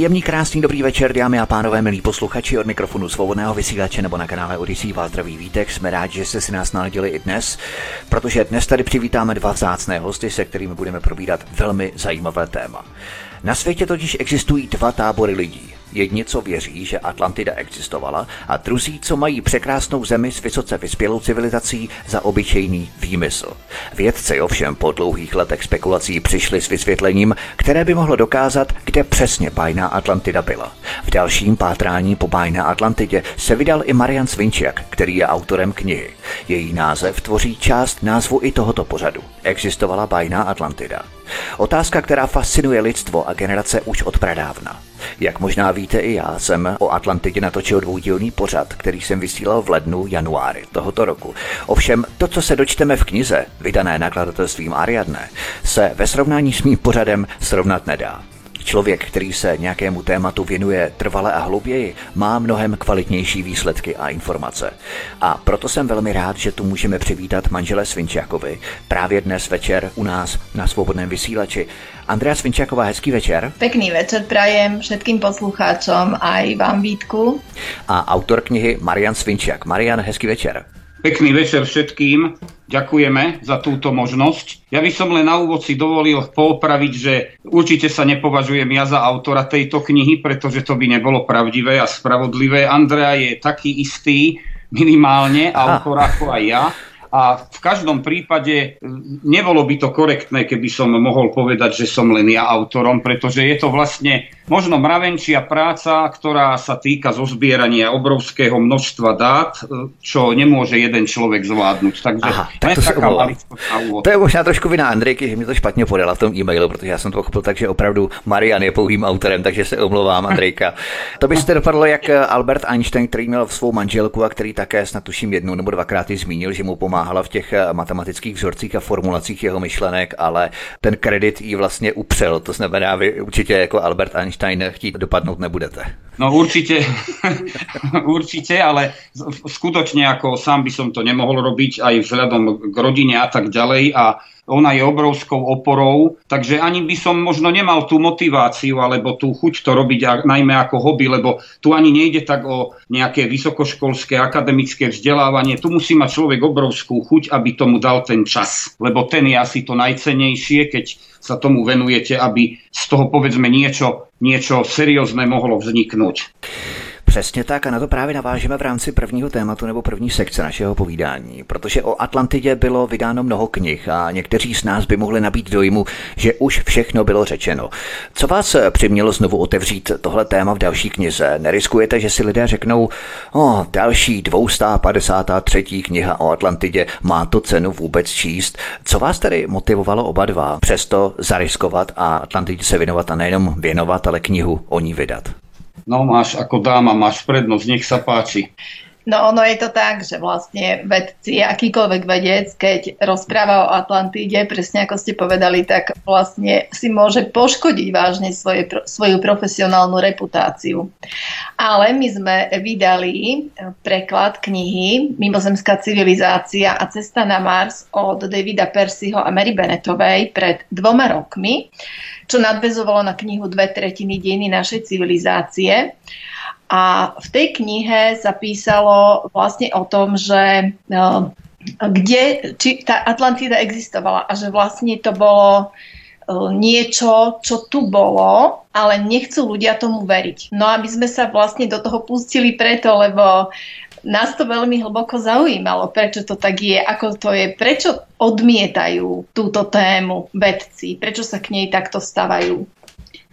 Příjemný, krásný, dobrý večer, dámy a pánové, milí posluchači od mikrofonu svobodného vysílače nebo na kanále Odyssey vás zdraví vítek. Jsme rádi, že jste si nás naladili i dnes, protože dnes tady přivítáme dva vzácné hosty, se kterými budeme probírat velmi zajímavé téma. Na světě totiž existují dva tábory lidí. Jedni, co věří, že Atlantida existovala, a druzí, co mají překrásnou zemi s vysoce vyspělou civilizací za obyčejný výmysl. Vědci ovšem po dlouhých letech spekulací přišli s vysvětlením, které by mohlo dokázat, kde přesně bájná Atlantida byla. V dalším pátrání po bájné Atlantidě se vydal i Marian Svinčiak, který je autorem knihy. Její název tvoří část názvu i tohoto pořadu. Existovala bájná Atlantida. Otázka, která fascinuje lidstvo a generace už od pradávna. Jak možná víte i já, jsem o Atlantidě natočil dvoudílný pořad, který jsem vysílal v lednu, januári tohoto roku. Ovšem, to, co se dočteme v knize, vydané nakladatelstvím Ariadne, se ve srovnání s mým pořadem srovnat nedá. Člověk, který se nějakému tématu věnuje trvale a hlouběji, má mnohem kvalitnější výsledky a informace. A proto jsem velmi rád, že tu můžeme přivítat manžele Svinčákovi právě dnes večer u nás na svobodném vysílači. Andrea Svinčáková, hezký večer. Pekný večer prajem všetkým poslucháčom aj vám Vítku. A autor knihy Marian Svinčák. Marian, hezký večer. Pekný večer všetkým. Ďakujeme za túto možnosť. Ja by som len na úvod si dovolil poopraviť, že určite sa nepovažujem ja za autora tejto knihy, pretože to by nebolo pravdivé a spravodlivé. Andrea je taký istý minimálne autor ako aj ja a v každom prípade nebolo by to korektné, keby som mohol povedať, že som len ja autorom, pretože je to vlastne možno mravenčia práca, ktorá sa týka zozbierania obrovského množstva dát, čo nemôže jeden človek zvládnuť. Takže Aha, tak to, taká to je možná trošku vina Andrejky, že mi to špatně podala v tom e-mailu, protože já jsem to pochopil tak, že opravdu Marian je pouhým autorem, takže se omlouvám, Andrejka. To byste dopadlo jak Albert Einstein, který měl svou manželku a který také snad tuším jednou nebo dvakrát zmínil, že mu pomáhá pomáhala v těch eh, matematických vzorcích a formulacích jeho myšlenek, ale ten kredit jí vlastně upřel. To znamená, vy určitě jako Albert Einstein chtít dopadnout nebudete. No určite, určite, ale skutočne ako sám by som to nemohol robiť aj vzhľadom k rodine a tak ďalej a ona je obrovskou oporou, takže ani by som možno nemal tú motiváciu alebo tú chuť to robiť najmä ako hobby, lebo tu ani nejde tak o nejaké vysokoškolské akademické vzdelávanie. Tu musí mať človek obrovskú chuť, aby tomu dal ten čas, lebo ten je asi to najcenejšie, keď sa tomu venujete, aby z toho povedzme niečo, niečo seriózne mohlo vzniknúť. Přesně tak a na to právě navážeme v rámci prvního tématu nebo první sekce našeho povídání, protože o Atlantidě bylo vydáno mnoho knih a někteří z nás by mohli nabít dojmu, že už všechno bylo řečeno. Co vás přimělo znovu otevřít tohle téma v další knize? Neriskujete, že si lidé řeknou, o, další 253. kniha o Atlantidě, má to cenu vůbec číst? Co vás tedy motivovalo oba dva přesto zariskovat a Atlantidě se věnovat a nejenom věnovat, ale knihu o ní vydat? No máš ako dáma, máš prednosť, nech sa páči. No ono je to tak, že vlastne vedci, akýkoľvek vedec, keď rozpráva o Atlantíde, presne ako ste povedali, tak vlastne si môže poškodiť vážne svoje, svoju profesionálnu reputáciu. Ale my sme vydali preklad knihy Mimozemská civilizácia a cesta na Mars od Davida Percyho a Mary Bennettovej pred dvoma rokmi čo nadvezovalo na knihu Dve tretiny dejiny našej civilizácie. A v tej knihe sa písalo vlastne o tom, že no, kde, či tá Atlantida existovala a že vlastne to bolo e, niečo, čo tu bolo, ale nechcú ľudia tomu veriť. No aby sme sa vlastne do toho pustili preto, lebo nás to veľmi hlboko zaujímalo, prečo to tak je, ako to je, prečo odmietajú túto tému vedci, prečo sa k nej takto stavajú.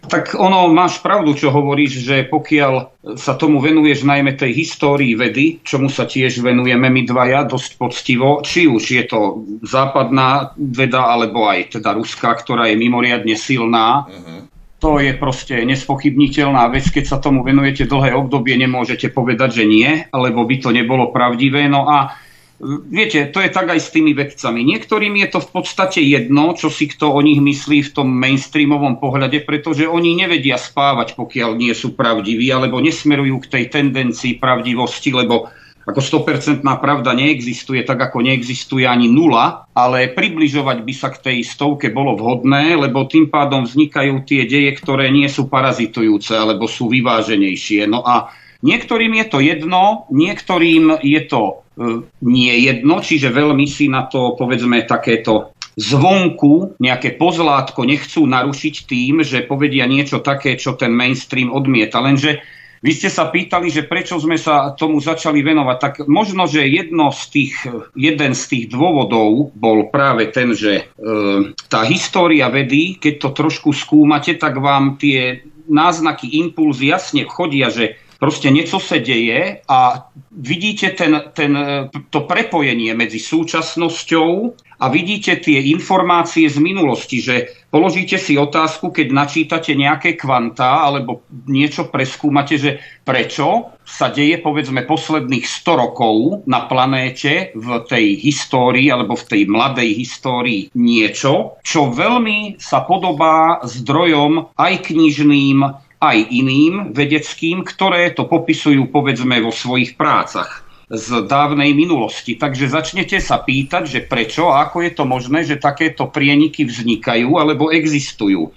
Tak ono, máš pravdu, čo hovoríš, že pokiaľ sa tomu venuješ najmä tej histórii vedy, čomu sa tiež venujeme my dvaja dosť poctivo, či už je to západná veda, alebo aj teda ruská, ktorá je mimoriadne silná, uh-huh to je proste nespochybniteľná vec. Keď sa tomu venujete dlhé obdobie, nemôžete povedať, že nie, lebo by to nebolo pravdivé. No a viete, to je tak aj s tými vedcami. Niektorým je to v podstate jedno, čo si kto o nich myslí v tom mainstreamovom pohľade, pretože oni nevedia spávať, pokiaľ nie sú pravdiví, alebo nesmerujú k tej tendencii pravdivosti, lebo ako 100% pravda neexistuje, tak ako neexistuje ani nula, ale približovať by sa k tej stovke bolo vhodné, lebo tým pádom vznikajú tie deje, ktoré nie sú parazitujúce alebo sú vyváženejšie. No a niektorým je to jedno, niektorým je to e, nie jedno, čiže veľmi si na to povedzme takéto zvonku nejaké pozlátko nechcú narušiť tým, že povedia niečo také, čo ten mainstream odmieta. Lenže vy ste sa pýtali, že prečo sme sa tomu začali venovať. Tak možno, že jedno z tých, jeden z tých dôvodov bol práve ten, že e, tá história vedy, keď to trošku skúmate, tak vám tie náznaky, impulzy jasne chodia, že proste niečo sa deje a vidíte ten, ten, to prepojenie medzi súčasnosťou a vidíte tie informácie z minulosti, že položíte si otázku, keď načítate nejaké kvantá alebo niečo preskúmate, že prečo sa deje povedzme posledných 100 rokov na planéte v tej histórii alebo v tej mladej histórii niečo, čo veľmi sa podobá zdrojom aj knižným, aj iným vedeckým, ktoré to popisujú povedzme vo svojich prácach z dávnej minulosti. Takže začnete sa pýtať, že prečo a ako je to možné, že takéto prieniky vznikajú alebo existujú.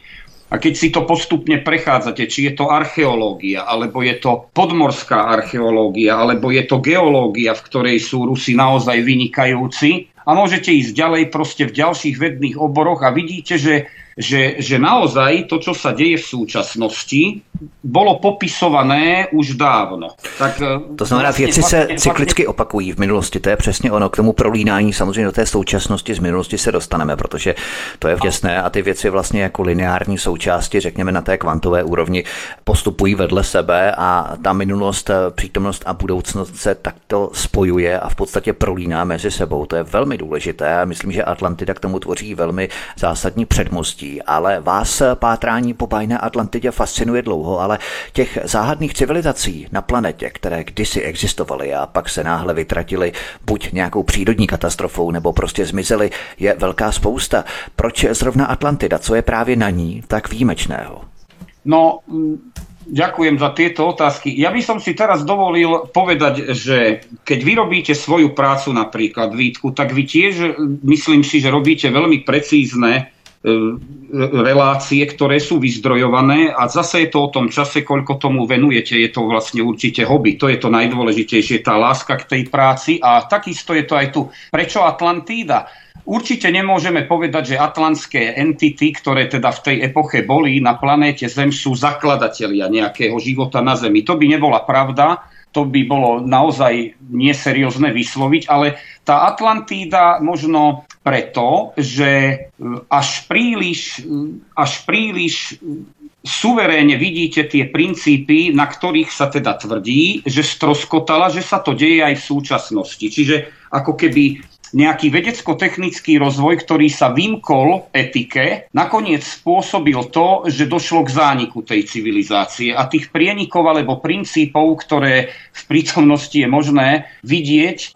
A keď si to postupne prechádzate, či je to archeológia, alebo je to podmorská archeológia, alebo je to geológia, v ktorej sú Rusi naozaj vynikajúci, a môžete ísť ďalej proste v ďalších vedných oboroch a vidíte, že že, že naozaj to, čo sa deje v súčasnosti, bolo popisované už dávno. Tak, e, to znamená, vlastně, věci se cyklicky opakují v minulosti, to je přesně ono. K tomu prolínání samozřejmě do té současnosti z minulosti se dostaneme, protože to je vděsné a ty věci vlastně jako lineární součásti, řekněme na té kvantové úrovni, postupují vedle sebe a ta minulost, e, přítomnost a budoucnost se takto spojuje a v podstatě prolíná mezi sebou. To je velmi důležité a myslím, že Atlantida k tomu tvoří velmi zásadní předmostí ale vás pátrání po bajné Atlantidě fascinuje dlouho, ale těch záhadných civilizací na planetě, které kdysi existovaly a pak se náhle vytratily buď nějakou přírodní katastrofou nebo prostě zmizely, je velká spousta. Proč zrovna Atlantida? Co je právě na ní tak výjimečného? No, Ďakujem za tieto otázky. Ja by som si teraz dovolil povedať, že keď vy robíte svoju prácu napríklad, Vítku, tak vy tiež, myslím si, že robíte veľmi precízne relácie, ktoré sú vyzdrojované a zase je to o tom čase, koľko tomu venujete. Je to vlastne určite hobby. To je to najdôležitejšie, tá láska k tej práci a takisto je to aj tu. Prečo Atlantída? Určite nemôžeme povedať, že atlantské entity, ktoré teda v tej epoche boli na planéte Zem, sú zakladatelia nejakého života na Zemi. To by nebola pravda to by bolo naozaj neseriózne vysloviť, ale tá Atlantída možno preto, že e, až príliš, e, až príliš e, suverénne vidíte tie princípy, na ktorých sa teda tvrdí, že stroskotala, že sa to deje aj v súčasnosti. Čiže ako keby nejaký vedecko-technický rozvoj, ktorý sa vymkol etike, nakoniec spôsobil to, že došlo k zániku tej civilizácie a tých prienikov alebo princípov, ktoré v prítomnosti je možné vidieť, e,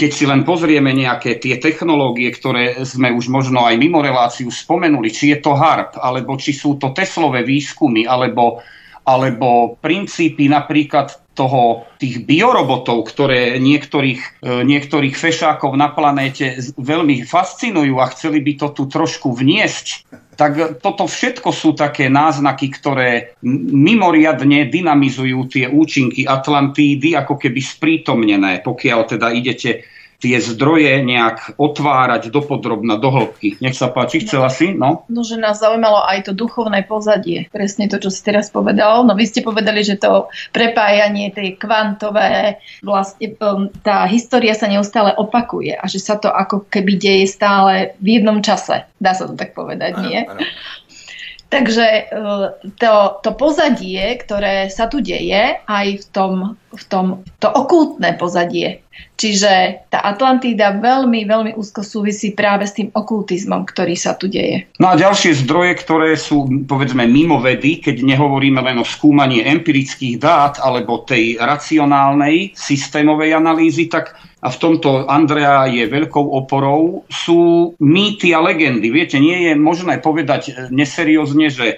keď si len pozrieme nejaké tie technológie, ktoré sme už možno aj mimo reláciu spomenuli, či je to HARP, alebo či sú to Teslové výskumy, alebo alebo princípy napríklad toho, tých biorobotov, ktoré niektorých, e, niektorých fešákov na planéte veľmi fascinujú a chceli by to tu trošku vniesť, tak toto všetko sú také náznaky, ktoré mimoriadne dynamizujú tie účinky Atlantídy, ako keby sprítomnené, pokiaľ teda idete tie zdroje nejak otvárať do podrobna, do hĺbky. Nech sa páči, chcela si? No? no, že nás zaujímalo aj to duchovné pozadie. Presne to, čo si teraz povedal. No vy ste povedali, že to prepájanie, tej kvantové, vlastne um, tá história sa neustále opakuje a že sa to ako keby deje stále v jednom čase. Dá sa to tak povedať, ano, nie? Ano. Takže uh, to, to pozadie, ktoré sa tu deje, aj v tom, v tom to okultné pozadie, Čiže tá Atlantída veľmi, veľmi úzko súvisí práve s tým okultizmom, ktorý sa tu deje. No a ďalšie zdroje, ktoré sú povedzme mimo vedy, keď nehovoríme len o skúmaní empirických dát alebo tej racionálnej systémovej analýzy, tak a v tomto Andrea je veľkou oporou, sú mýty a legendy. Viete, nie je možné povedať e, neseriózne, že e,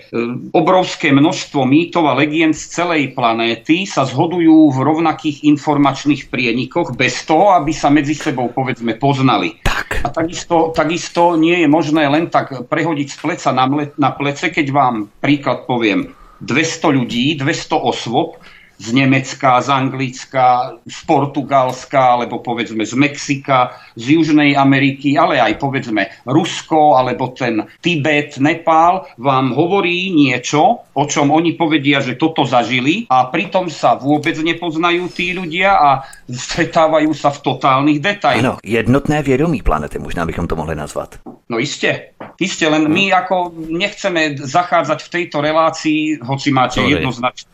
obrovské množstvo mýtov a legend z celej planéty sa zhodujú v rovnakých informačných prienikoch bez toho, aby sa medzi sebou povedzme poznali. Tak. A takisto, takisto nie je možné len tak prehodiť z pleca na, mle, na plece, keď vám príklad poviem 200 ľudí, 200 osôb z Nemecka, z Anglicka, z Portugalska, alebo povedzme z Mexika, z Južnej Ameriky, ale aj povedzme Rusko, alebo ten Tibet, Nepál, vám hovorí niečo, o čom oni povedia, že toto zažili a pritom sa vôbec nepoznajú tí ľudia a stretávajú sa v totálnych detailoch. Ano, jednotné vědomí planety, možná bychom to mohli nazvat. No iste, iste, len my ako nechceme zachádzať v tejto relácii, hoci máte jednoznačne,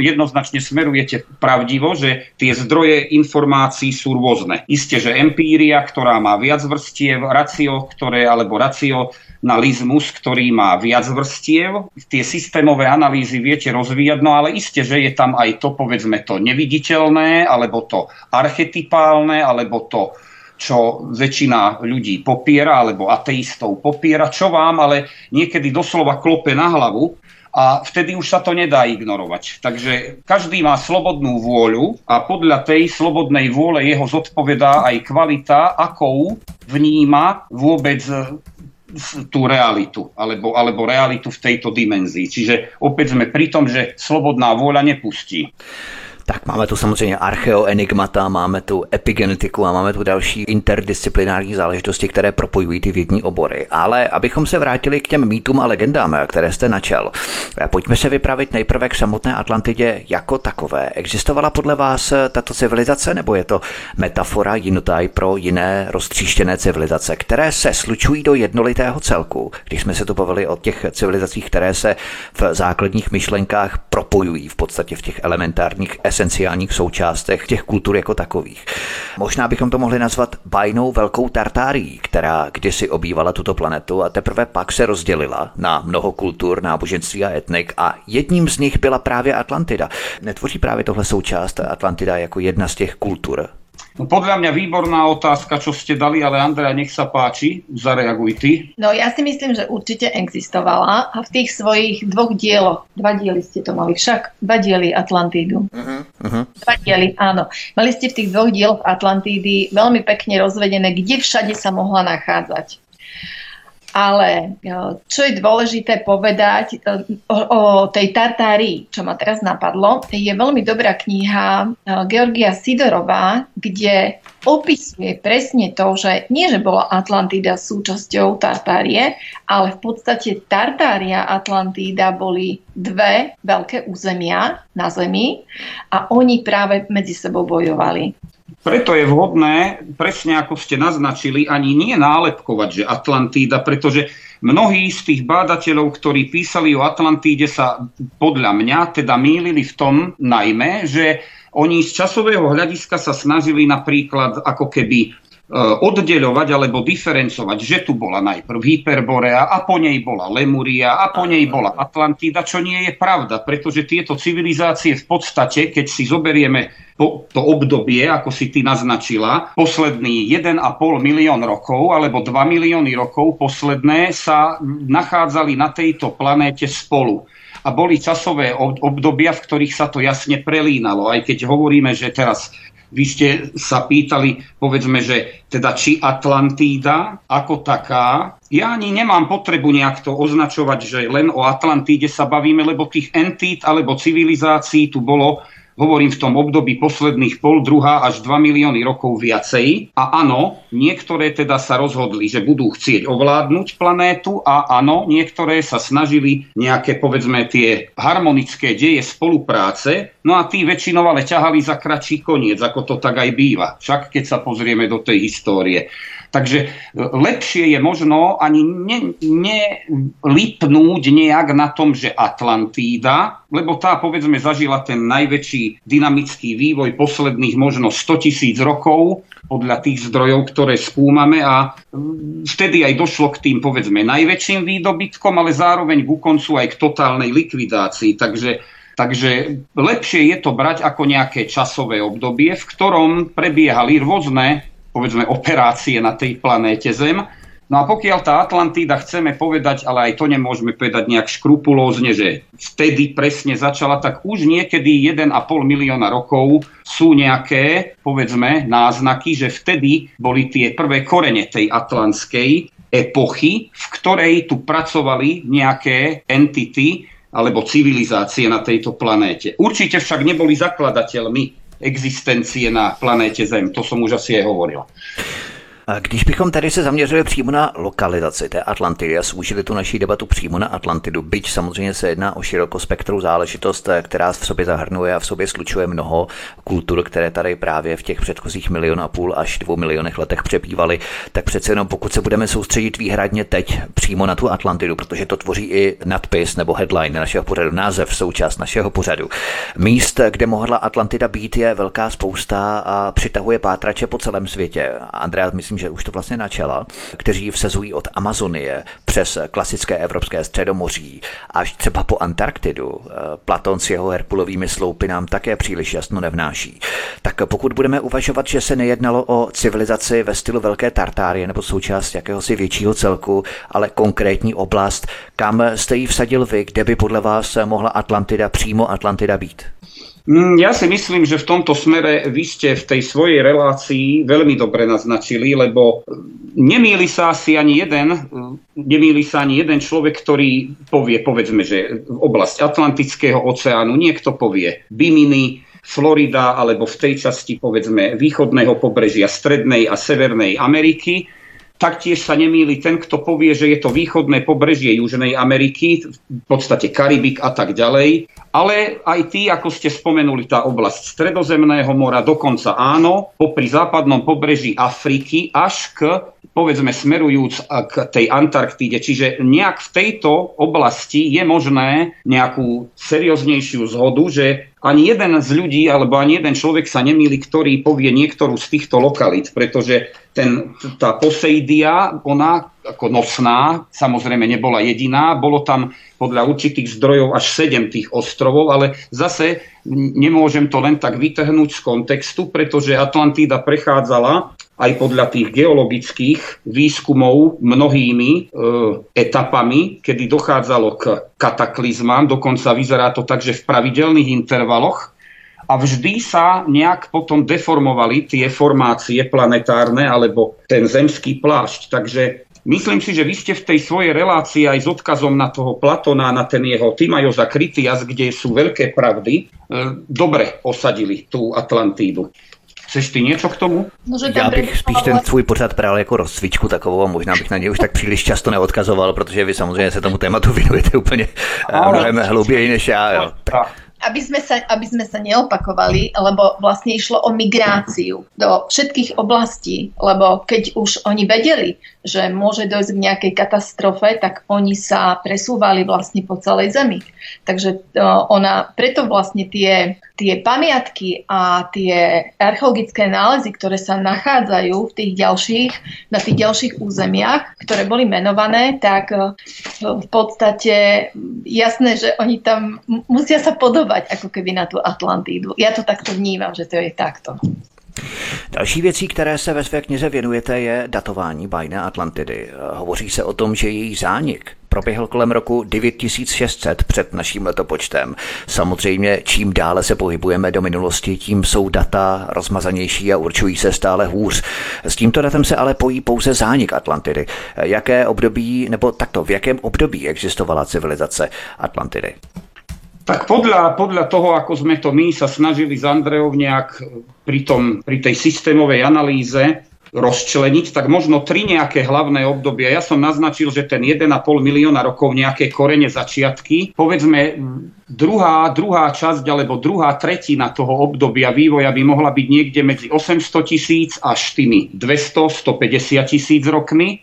jednoznačne smerujete pravdivo, že tie zdroje informácií sú rôzne. Isté, že empíria, ktorá má viac vrstiev, racio, ktoré, alebo racionalizmus, ktorý má viac vrstiev, tie systémové analýzy viete rozvíjať, no ale isté, že je tam aj to, povedzme, to neviditeľné, alebo to archetypálne, alebo to čo väčšina ľudí popiera, alebo ateistov popiera, čo vám ale niekedy doslova klope na hlavu a vtedy už sa to nedá ignorovať. Takže každý má slobodnú vôľu a podľa tej slobodnej vôle jeho zodpovedá aj kvalita, akou vníma vôbec e, tú realitu, alebo, alebo realitu v tejto dimenzii. Čiže opäť sme pri tom, že slobodná vôľa nepustí. Tak máme tu samozřejmě archeoenigmata, máme tu epigenetiku a máme tu další interdisciplinární záležitosti, které propojují ty vědní obory. Ale abychom se vrátili k těm mýtům a legendám, které jste načal, pojďme se vypravit nejprve k samotné Atlantidě jako takové. Existovala podle vás tato civilizace, nebo je to metafora jinutaj pro jiné roztříštěné civilizace, které se slučují do jednolitého celku, když jsme se tu bavili o těch civilizacích, které se v základních myšlenkách propojují v podstatě v těch elementárních esenciálních součástech těch kultur jako takových. Možná bychom to mohli nazvat bajnou velkou Tartárií, která kdysi obývala tuto planetu a teprve pak se rozdělila na mnoho kultur, náboženství a etnik a jedním z nich byla právě Atlantida. Netvoří právě tohle součást Atlantida jako jedna z těch kultur podľa mňa výborná otázka, čo ste dali, ale Andrea, nech sa páči, zareaguj ty. No ja si myslím, že určite existovala a v tých svojich dvoch dieloch, dva diely ste to mali však, dva diely Atlantídu. Uh-huh, uh-huh. Dva diely, áno. Mali ste v tých dvoch dieloch Atlantídy veľmi pekne rozvedené, kde všade sa mohla nachádzať. Ale e, čo je dôležité povedať e, o, o tej Tartárii, čo ma teraz napadlo, je veľmi dobrá kniha e, Georgia Sidorová, kde opisuje presne to, že nie, že bola Atlantída súčasťou Tartárie, ale v podstate Tartária a Atlantída boli dve veľké územia na Zemi a oni práve medzi sebou bojovali. Preto je vhodné, presne ako ste naznačili, ani nie nálepkovať, že Atlantída, pretože mnohí z tých bádateľov, ktorí písali o Atlantíde, sa podľa mňa teda mýlili v tom najmä, že oni z časového hľadiska sa snažili napríklad ako keby oddeľovať alebo diferencovať, že tu bola najprv Hyperborea a po nej bola Lemuria a po nej bola Atlantida, čo nie je pravda, pretože tieto civilizácie v podstate, keď si zoberieme to obdobie, ako si ty naznačila, posledný 1,5 milión rokov alebo 2 milióny rokov posledné sa nachádzali na tejto planéte spolu a boli časové obdobia, v ktorých sa to jasne prelínalo. Aj keď hovoríme, že teraz vy ste sa pýtali, povedzme, že teda či Atlantída ako taká. Ja ani nemám potrebu nejak to označovať, že len o Atlantíde sa bavíme, lebo tých entít alebo civilizácií tu bolo hovorím v tom období posledných pol, druhá až 2 milióny rokov viacej. A áno, niektoré teda sa rozhodli, že budú chcieť ovládnuť planétu a áno, niektoré sa snažili nejaké, povedzme, tie harmonické deje spolupráce, no a tí väčšinou ale ťahali za kratší koniec, ako to tak aj býva. Však keď sa pozrieme do tej histórie. Takže e, lepšie je možno ani nelipnúť ne nejak na tom, že Atlantída, lebo tá povedzme zažila ten najväčší dynamický vývoj posledných možno 100 tisíc rokov podľa tých zdrojov, ktoré skúmame a vtedy aj došlo k tým povedzme najväčším výdobytkom, ale zároveň ku koncu aj k totálnej likvidácii. Takže Takže lepšie je to brať ako nejaké časové obdobie, v ktorom prebiehali rôzne povedzme, operácie na tej planéte Zem No a pokiaľ tá Atlantída chceme povedať, ale aj to nemôžeme povedať nejak škrupulózne, že vtedy presne začala, tak už niekedy 1,5 milióna rokov sú nejaké, povedzme, náznaky, že vtedy boli tie prvé korene tej atlantskej epochy, v ktorej tu pracovali nejaké entity alebo civilizácie na tejto planéte. Určite však neboli zakladateľmi existencie na planéte Zem. To som už asi aj hovoril. Když bychom tady se zaměřili přímo na lokalizaci té Atlantidy a zúžili tu naší debatu přímo na Atlantidu, byť samozřejmě se jedná o širokospektrou záležitost, která v sobě zahrnuje a v sobě slučuje mnoho kultur, které tady právě v těch předchozích milion a půl až dvou milionech letech přebývaly, tak přece jenom pokud se budeme soustředit výhradně teď přímo na tu Atlantidu, protože to tvoří i nadpis nebo headline našeho pořadu, název součást našeho pořadu. Míst, kde mohla Atlantida být, je velká spousta a přitahuje pátrače po celém světě. Andrea, myslím, že už to vlastně načala, kteří vsezují od Amazonie přes klasické evropské středomoří až třeba po Antarktidu. Platon s jeho Herkulovými sloupy nám také příliš jasno nevnáší. Tak pokud budeme uvažovat, že se nejednalo o civilizaci ve stylu Velké Tartárie nebo součást jakéhosi většího celku, ale konkrétní oblast, kam jste ji vsadil vy, kde by podle vás mohla Atlantida, přímo Atlantida být? Mm, ja si myslím, že v tomto smere vy ste v tej svojej relácii veľmi dobre naznačili, lebo nemýli sa asi ani jeden, nemýli sa ani jeden človek, ktorý povie, povedzme, že oblasť Atlantického oceánu, niekto povie Biminy, Florida, alebo v tej časti, povedzme, východného pobrežia Strednej a Severnej Ameriky, Taktiež sa nemýli ten, kto povie, že je to východné pobrežie Južnej Ameriky, v podstate Karibik a tak ďalej. Ale aj tí, ako ste spomenuli, tá oblasť Stredozemného mora, dokonca áno, popri západnom pobreží Afriky až k povedzme smerujúc k tej Antarktíde. Čiže nejak v tejto oblasti je možné nejakú serióznejšiu zhodu, že ani jeden z ľudí alebo ani jeden človek sa nemýli, ktorý povie niektorú z týchto lokalít, pretože ten, tá Poseidia, ona ako nosná, samozrejme nebola jediná, bolo tam podľa určitých zdrojov až sedem tých ostrovov, ale zase nemôžem to len tak vytrhnúť z kontextu, pretože Atlantída prechádzala aj podľa tých geologických výskumov mnohými e, etapami, kedy dochádzalo k kataklizmám, dokonca vyzerá to tak, že v pravidelných intervaloch a vždy sa nejak potom deformovali tie formácie planetárne alebo ten zemský plášť. Takže Myslím si, že vy ste v tej svojej relácii aj s odkazom na toho Platona, na ten jeho Timajoza Kritias, kde sú veľké pravdy, e, dobre osadili tú Atlantídu. Chceš ty něco k tomu? No, Já bych spíš ten svůj pořad bral jako rozcvičku takovou a možná bych na něj už tak příliš často neodkazoval, protože vy samozřejmě se tomu tématu věnujete úplně ale, mnohem hlouběji než já. Jo. Tak aby sme, sa, aby sme sa neopakovali, lebo vlastne išlo o migráciu do všetkých oblastí, lebo keď už oni vedeli, že môže dojsť k nejakej katastrofe, tak oni sa presúvali vlastne po celej zemi. Takže ona, preto vlastne tie, tie pamiatky a tie archeologické nálezy, ktoré sa nachádzajú v tých ďalších, na tých ďalších územiach, ktoré boli menované, tak v podstate jasné, že oni tam musia sa podobať ako keby na tú Atlantídu. Ja to takto vnímam, že to je takto. Další věcí, které se ve své knize věnujete, je datování bajné Atlantidy. Hovoří se o tom, že její zánik proběhl kolem roku 9600 před naším letopočtem. Samozřejmě, čím dále se pohybujeme do minulosti, tím jsou data rozmazanější a určují se stále hůř. S tímto datem se ale pojí pouze zánik Atlantidy. Jaké období, nebo takto, v jakém období existovala civilizace Atlantidy? Tak podľa, podľa toho, ako sme to my sa snažili s Andreou nejak pri, tom, pri tej systémovej analýze rozčleniť, tak možno tri nejaké hlavné obdobia. Ja som naznačil, že ten 1,5 milióna rokov nejaké korene začiatky. Povedzme, druhá, druhá časť alebo druhá tretina toho obdobia vývoja by mohla byť niekde medzi 800 tisíc až tými 200-150 tisíc rokmi.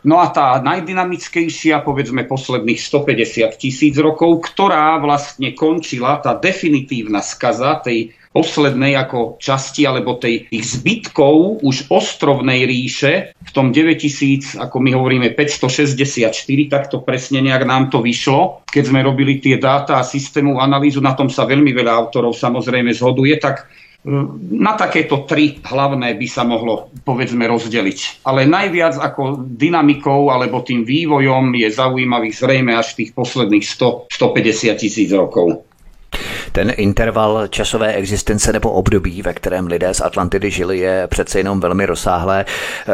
No a tá najdynamickejšia, povedzme posledných 150 tisíc rokov, ktorá vlastne končila, tá definitívna skaza tej poslednej ako časti alebo tej, tých zbytkov už ostrovnej ríše v tom 9000, ako my hovoríme 564, tak to presne nejak nám to vyšlo. Keď sme robili tie dáta a systému analýzu, na tom sa veľmi veľa autorov samozrejme zhoduje, tak na takéto tri hlavné by sa mohlo, povedzme, rozdeliť. Ale najviac ako dynamikou alebo tým vývojom je zaujímavých zrejme až tých posledných 100-150 tisíc rokov. Ten interval časové existence nebo období, ve kterém lidé z Atlantidy žili, je přece jenom velmi rozsáhlé.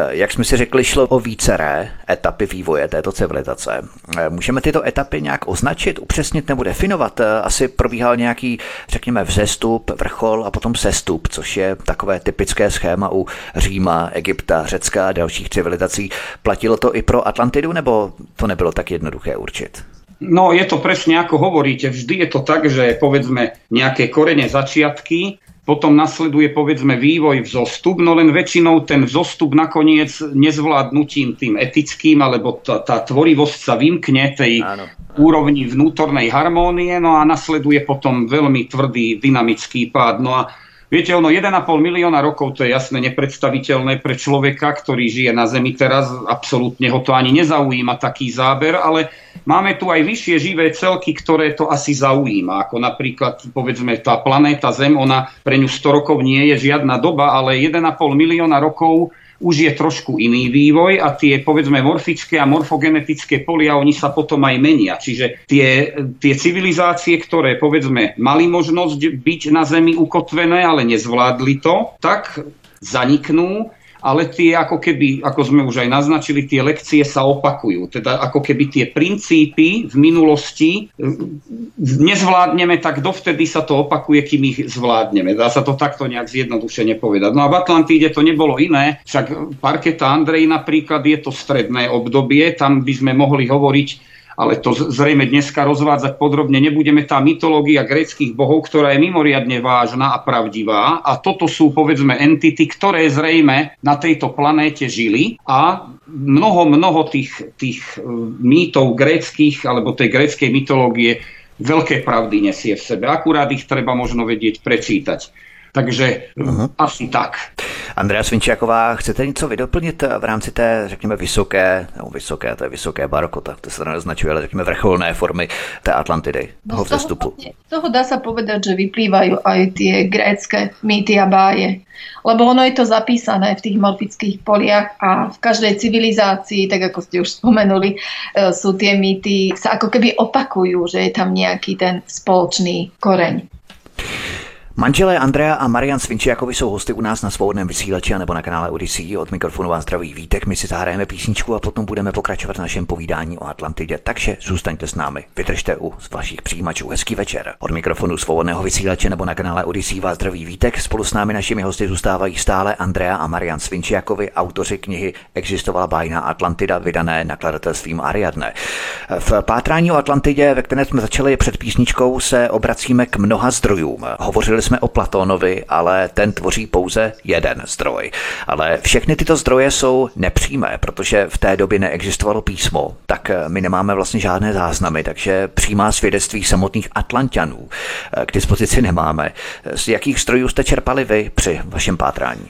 Jak jsme si řekli, šlo o víceré etapy vývoje této civilizace. Můžeme tyto etapy nějak označit, upřesnit nebo definovat? Asi probíhal nějaký, řekněme, vzestup, vrchol a potom sestup, což je takové typické schéma u Říma, Egypta, Řecka a dalších civilizací. Platilo to i pro Atlantidu, nebo to nebylo tak jednoduché určit? No je to presne ako hovoríte. Vždy je to tak, že povedzme nejaké korene začiatky, potom nasleduje povedzme vývoj vzostup, no len väčšinou ten vzostup nakoniec nezvládnutím tým etickým, alebo tá, tá tvorivosť sa vymkne tej Áno. úrovni vnútornej harmónie, no a nasleduje potom veľmi tvrdý dynamický pád. No a Viete, ono 1,5 milióna rokov, to je jasne nepredstaviteľné pre človeka, ktorý žije na Zemi teraz. Absolútne ho to ani nezaujíma taký záber, ale máme tu aj vyššie živé celky, ktoré to asi zaujíma. Ako napríklad, povedzme, tá planéta Zem, ona pre ňu 100 rokov nie je žiadna doba, ale 1,5 milióna rokov už je trošku iný vývoj a tie povedzme morfické a morfogenetické polia, oni sa potom aj menia. Čiže tie, tie civilizácie, ktoré povedzme mali možnosť byť na Zemi ukotvené, ale nezvládli to, tak zaniknú ale tie ako keby, ako sme už aj naznačili, tie lekcie sa opakujú. Teda ako keby tie princípy v minulosti nezvládneme, tak dovtedy sa to opakuje, kým ich zvládneme. Dá sa to takto nejak zjednodušene povedať. No a v Atlantíde to nebolo iné, však Parketa Andrej napríklad je to stredné obdobie, tam by sme mohli hovoriť ale to zrejme dneska rozvádzať podrobne nebudeme. Tá mytológia gréckých bohov, ktorá je mimoriadne vážna a pravdivá a toto sú povedzme entity, ktoré zrejme na tejto planéte žili a mnoho, mnoho tých, tých e, mýtov gréckých alebo tej gréckej mytológie veľké pravdy nesie v sebe. Akurát ich treba možno vedieť prečítať. Takže uh-huh. asi tak. Andrea Svinčiaková, chcete něco vydoplnit v rámci té, řekněme, vysoké, nebo vysoké, to je vysoké baroko, tak to se to neznačuje, ale řekněme vrcholné formy té Atlantidy, no toho vzestupu? Z toho dá sa povedať, že vyplývajú aj tie grécké mýty a báje. Lebo ono je to zapísané v tých morfických poliach a v každej civilizácii, tak ako ste už spomenuli, e, sú tie mýty, sa ako keby opakujú, že je tam nejaký ten spoločný koreň. Manželé Andrea a Marian Svinčiakovi jsou hosty u nás na svobodném vysílači nebo na kanále Odyssey. Od mikrofonu vás zdraví Vítek, my si zahrajeme písničku a potom budeme pokračovat v našem povídání o Atlantidě. Takže zůstaňte s námi, vydržte u z vašich přijímačů. Hezký večer. Od mikrofonu svobodného vysílače nebo na kanále Odyssey vás zdraví Vítek. Spolu s námi našimi hosty zůstávají stále Andrea a Marian Svinčiakovi, autoři knihy Existovala bájná Atlantida, vydané nakladatelstvím Ariadne. V pátrání o Atlantidě, ve které jsme začali před písničkou, se obracíme k mnoha zdrojům. Hovořili jsme o Platónovi, ale ten tvoří pouze jeden zdroj. Ale všechny tyto zdroje jsou nepřímé, protože v té době neexistovalo písmo, tak my nemáme vlastně žádné záznamy, takže přímá svědectví samotných Atlantianů k dispozici nemáme. Z jakých zdrojů jste čerpali vy při vašem pátrání?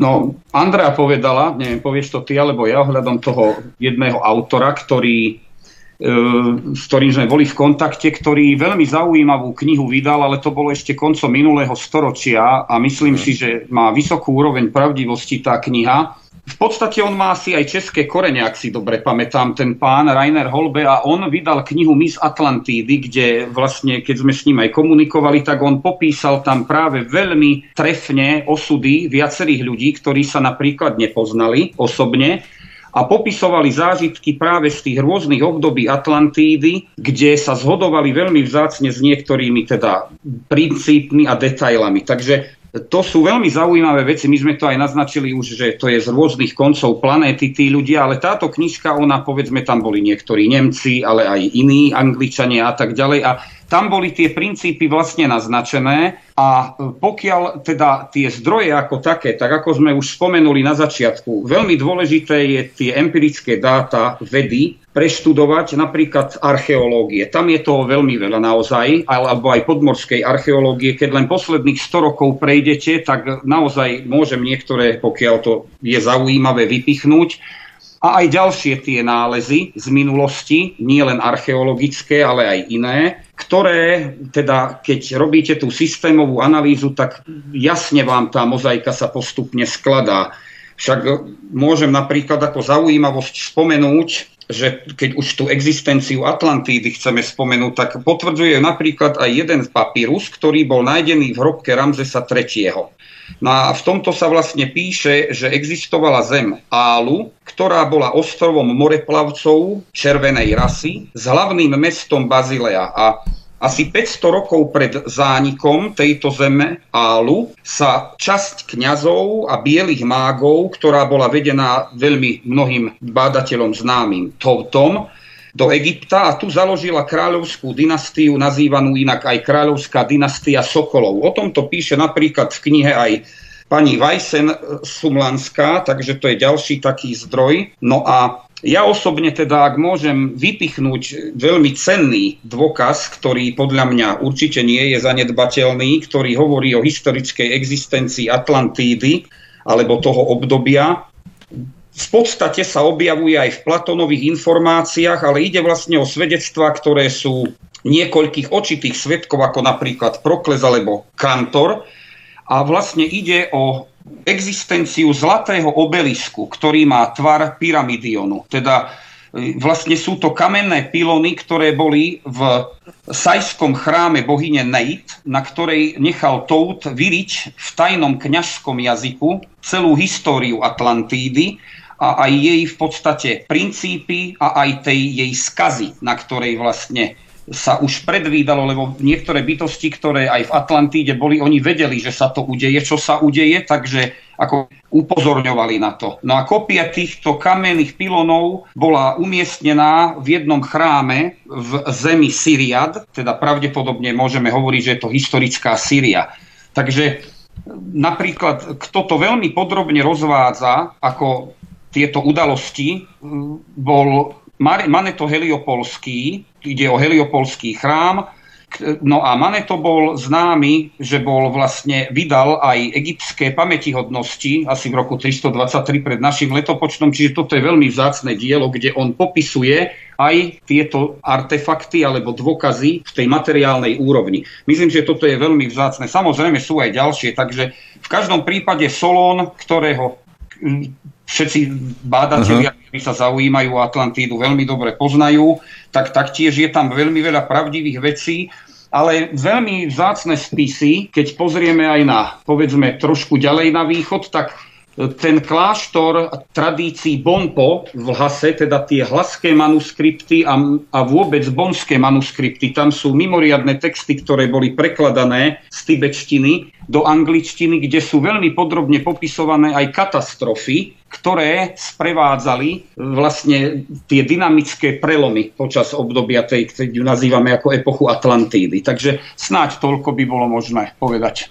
No, Andrea povedala, neviem, povieš to ty alebo ja, ohľadom toho jedného autora, ktorý s ktorým sme boli v kontakte, ktorý veľmi zaujímavú knihu vydal, ale to bolo ešte koncom minulého storočia a myslím si, že má vysokú úroveň pravdivosti tá kniha. V podstate on má asi aj české korene, ak si dobre pamätám, ten pán Rainer Holbe a on vydal knihu Miss Atlantídy, kde vlastne, keď sme s ním aj komunikovali, tak on popísal tam práve veľmi trefne osudy viacerých ľudí, ktorí sa napríklad nepoznali osobne a popisovali zážitky práve z tých rôznych období Atlantídy, kde sa zhodovali veľmi vzácne s niektorými teda princípmi a detailami. Takže to sú veľmi zaujímavé veci. My sme to aj naznačili už, že to je z rôznych koncov planéty tí ľudia, ale táto knižka, ona povedzme, tam boli niektorí Nemci, ale aj iní Angličania a tak ďalej. A tam boli tie princípy vlastne naznačené A pokiaľ teda tie zdroje ako také, tak ako sme už spomenuli na začiatku, veľmi dôležité je tie empirické dáta vedy preštudovať, napríklad archeológie. Tam je toho veľmi veľa naozaj, alebo aj podmorskej archeológie. Keď len posledných 100 rokov prejdete, tak naozaj môžem niektoré, pokiaľ to je zaujímavé, vypichnúť a aj ďalšie tie nálezy z minulosti, nie len archeologické, ale aj iné, ktoré teda, keď robíte tú systémovú analýzu, tak jasne vám tá mozaika sa postupne skladá. Však môžem napríklad ako zaujímavosť spomenúť, že keď už tú existenciu Atlantídy chceme spomenúť, tak potvrdzuje napríklad aj jeden papírus, ktorý bol nájdený v hrobke Ramzesa III. No a v tomto sa vlastne píše, že existovala zem Álu, ktorá bola ostrovom moreplavcov červenej rasy s hlavným mestom Bazilea. A asi 500 rokov pred zánikom tejto zeme Álu sa časť kňazov a bielých mágov, ktorá bola vedená veľmi mnohým bádateľom známym Toutom, do Egypta a tu založila kráľovskú dynastiu, nazývanú inak aj kráľovská dynastia Sokolov. O tomto píše napríklad v knihe aj pani Vajsen Sumlanská, takže to je ďalší taký zdroj. No a ja osobne teda, ak môžem vypichnúť veľmi cenný dôkaz, ktorý podľa mňa určite nie je zanedbateľný, ktorý hovorí o historickej existencii Atlantídy alebo toho obdobia, v podstate sa objavuje aj v Platonových informáciách, ale ide vlastne o svedectvá, ktoré sú niekoľkých očitých svetkov, ako napríklad Prokles alebo Kantor. A vlastne ide o existenciu zlatého obelisku, ktorý má tvar pyramidionu. Teda e, vlastne sú to kamenné pilony, ktoré boli v sajskom chráme bohyne Neit, na ktorej nechal Tout vyriť v tajnom kňažskom jazyku celú históriu Atlantídy a aj jej v podstate princípy a aj tej jej skazy, na ktorej vlastne sa už predvídalo, lebo niektoré bytosti, ktoré aj v Atlantíde boli, oni vedeli, že sa to udeje, čo sa udeje, takže ako upozorňovali na to. No a kopia týchto kamenných pilonov bola umiestnená v jednom chráme v zemi Syriad, teda pravdepodobne môžeme hovoriť, že je to historická Syria. Takže napríklad, kto to veľmi podrobne rozvádza, ako tieto udalosti bol Maneto Heliopolský, ide o Heliopolský chrám, No a Maneto bol známy, že bol vlastne, vydal aj egyptské pamätihodnosti asi v roku 323 pred našim letopočtom, čiže toto je veľmi vzácne dielo, kde on popisuje aj tieto artefakty alebo dôkazy v tej materiálnej úrovni. Myslím, že toto je veľmi vzácne. Samozrejme sú aj ďalšie, takže v každom prípade Solón, ktorého všetci bádatelia, uh-huh. ktorí sa zaujímajú o Atlantídu, veľmi dobre poznajú, tak taktiež je tam veľmi veľa pravdivých vecí, ale veľmi vzácne spisy, keď pozrieme aj na, povedzme, trošku ďalej na východ, tak ten kláštor tradícií Bonpo v Lhase, teda tie hlaské manuskripty a, a vôbec bonské manuskripty, tam sú mimoriadne texty, ktoré boli prekladané z tibetštiny do angličtiny, kde sú veľmi podrobne popisované aj katastrofy, ktoré sprevádzali vlastne tie dynamické prelomy počas obdobia tej, ktorú nazývame ako epochu Atlantídy. Takže snáď toľko by bolo možné povedať.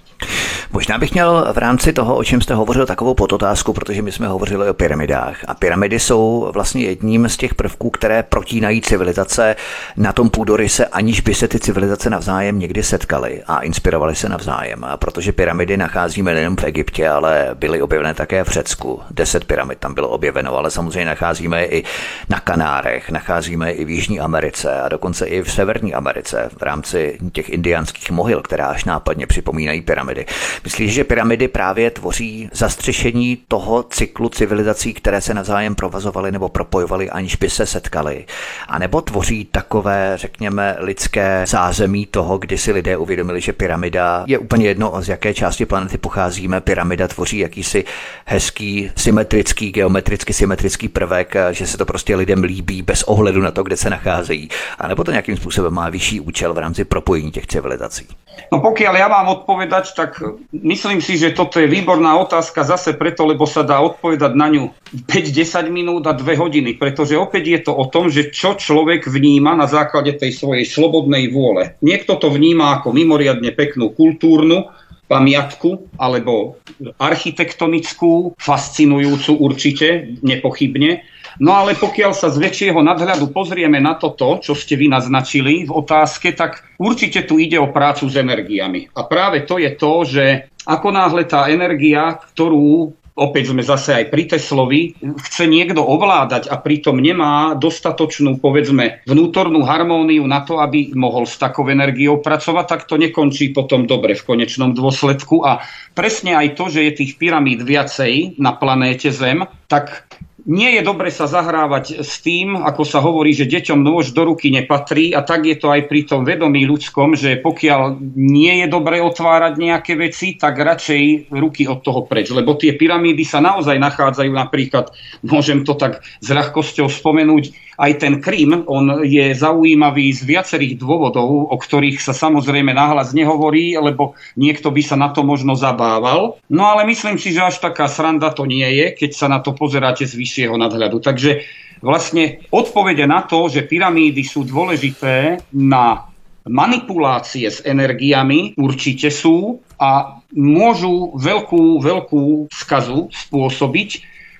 Možná bych měl v rámci toho, o čem jste hovořil, takovou podotázku, protože my jsme hovořili o pyramidách. A pyramidy jsou vlastně jedním z těch prvků, které protínají civilizace na tom půdoryse, aniž by se ty civilizace navzájem někdy setkaly a inspirovaly se navzájem. A protože pyramidy nacházíme nejen v Egyptě, ale byly objevené také v Řecku. Deset pyramid tam bylo objeveno, ale samozřejmě nacházíme i na Kanárech, nacházíme i v Jižní Americe a dokonce i v Severní Americe v rámci těch indiánských mohyl, která až nápadně připomínají pyramidy. Myslíš, že pyramidy právě tvoří zastřešení toho cyklu civilizací, které se navzájem provazovaly nebo propojovaly, aniž by se setkaly? A nebo tvoří takové, řekněme, lidské zázemí toho, kdy si lidé uvědomili, že pyramida je úplně jedno, z jaké části planety pocházíme. Pyramida tvoří jakýsi hezký, symetrický, geometricky symetrický prvek, že se to prostě lidem líbí bez ohledu na to, kde se nacházejí. A nebo to nějakým způsobem má vyšší účel v rámci propojení těch civilizací? No pokiaľ ja mám odpovedať, tak myslím si, že toto je výborná otázka zase preto, lebo sa dá odpovedať na ňu 5-10 minút a 2 hodiny, pretože opäť je to o tom, že čo človek vníma na základe tej svojej slobodnej vôle. Niekto to vníma ako mimoriadne peknú kultúrnu, pamiatku alebo architektonickú, fascinujúcu určite, nepochybne. No ale pokiaľ sa z väčšieho nadhľadu pozrieme na toto, čo ste vy naznačili v otázke, tak určite tu ide o prácu s energiami. A práve to je to, že ako náhle tá energia, ktorú opäť sme zase aj pri Teslovi, chce niekto ovládať a pritom nemá dostatočnú, povedzme, vnútornú harmóniu na to, aby mohol s takou energiou pracovať, tak to nekončí potom dobre v konečnom dôsledku. A presne aj to, že je tých pyramíd viacej na planéte Zem, tak nie je dobre sa zahrávať s tým, ako sa hovorí, že deťom nôž do ruky nepatrí a tak je to aj pri tom vedomí ľudskom, že pokiaľ nie je dobre otvárať nejaké veci, tak radšej ruky od toho preč. Lebo tie pyramídy sa naozaj nachádzajú napríklad, môžem to tak s ľahkosťou spomenúť, aj ten Krym, on je zaujímavý z viacerých dôvodov, o ktorých sa samozrejme nahlas nehovorí, lebo niekto by sa na to možno zabával. No ale myslím si, že až taká sranda to nie je, keď sa na to pozeráte z vyššieho nadhľadu. Takže vlastne odpovede na to, že pyramídy sú dôležité na manipulácie s energiami určite sú a môžu veľkú, veľkú skazu spôsobiť,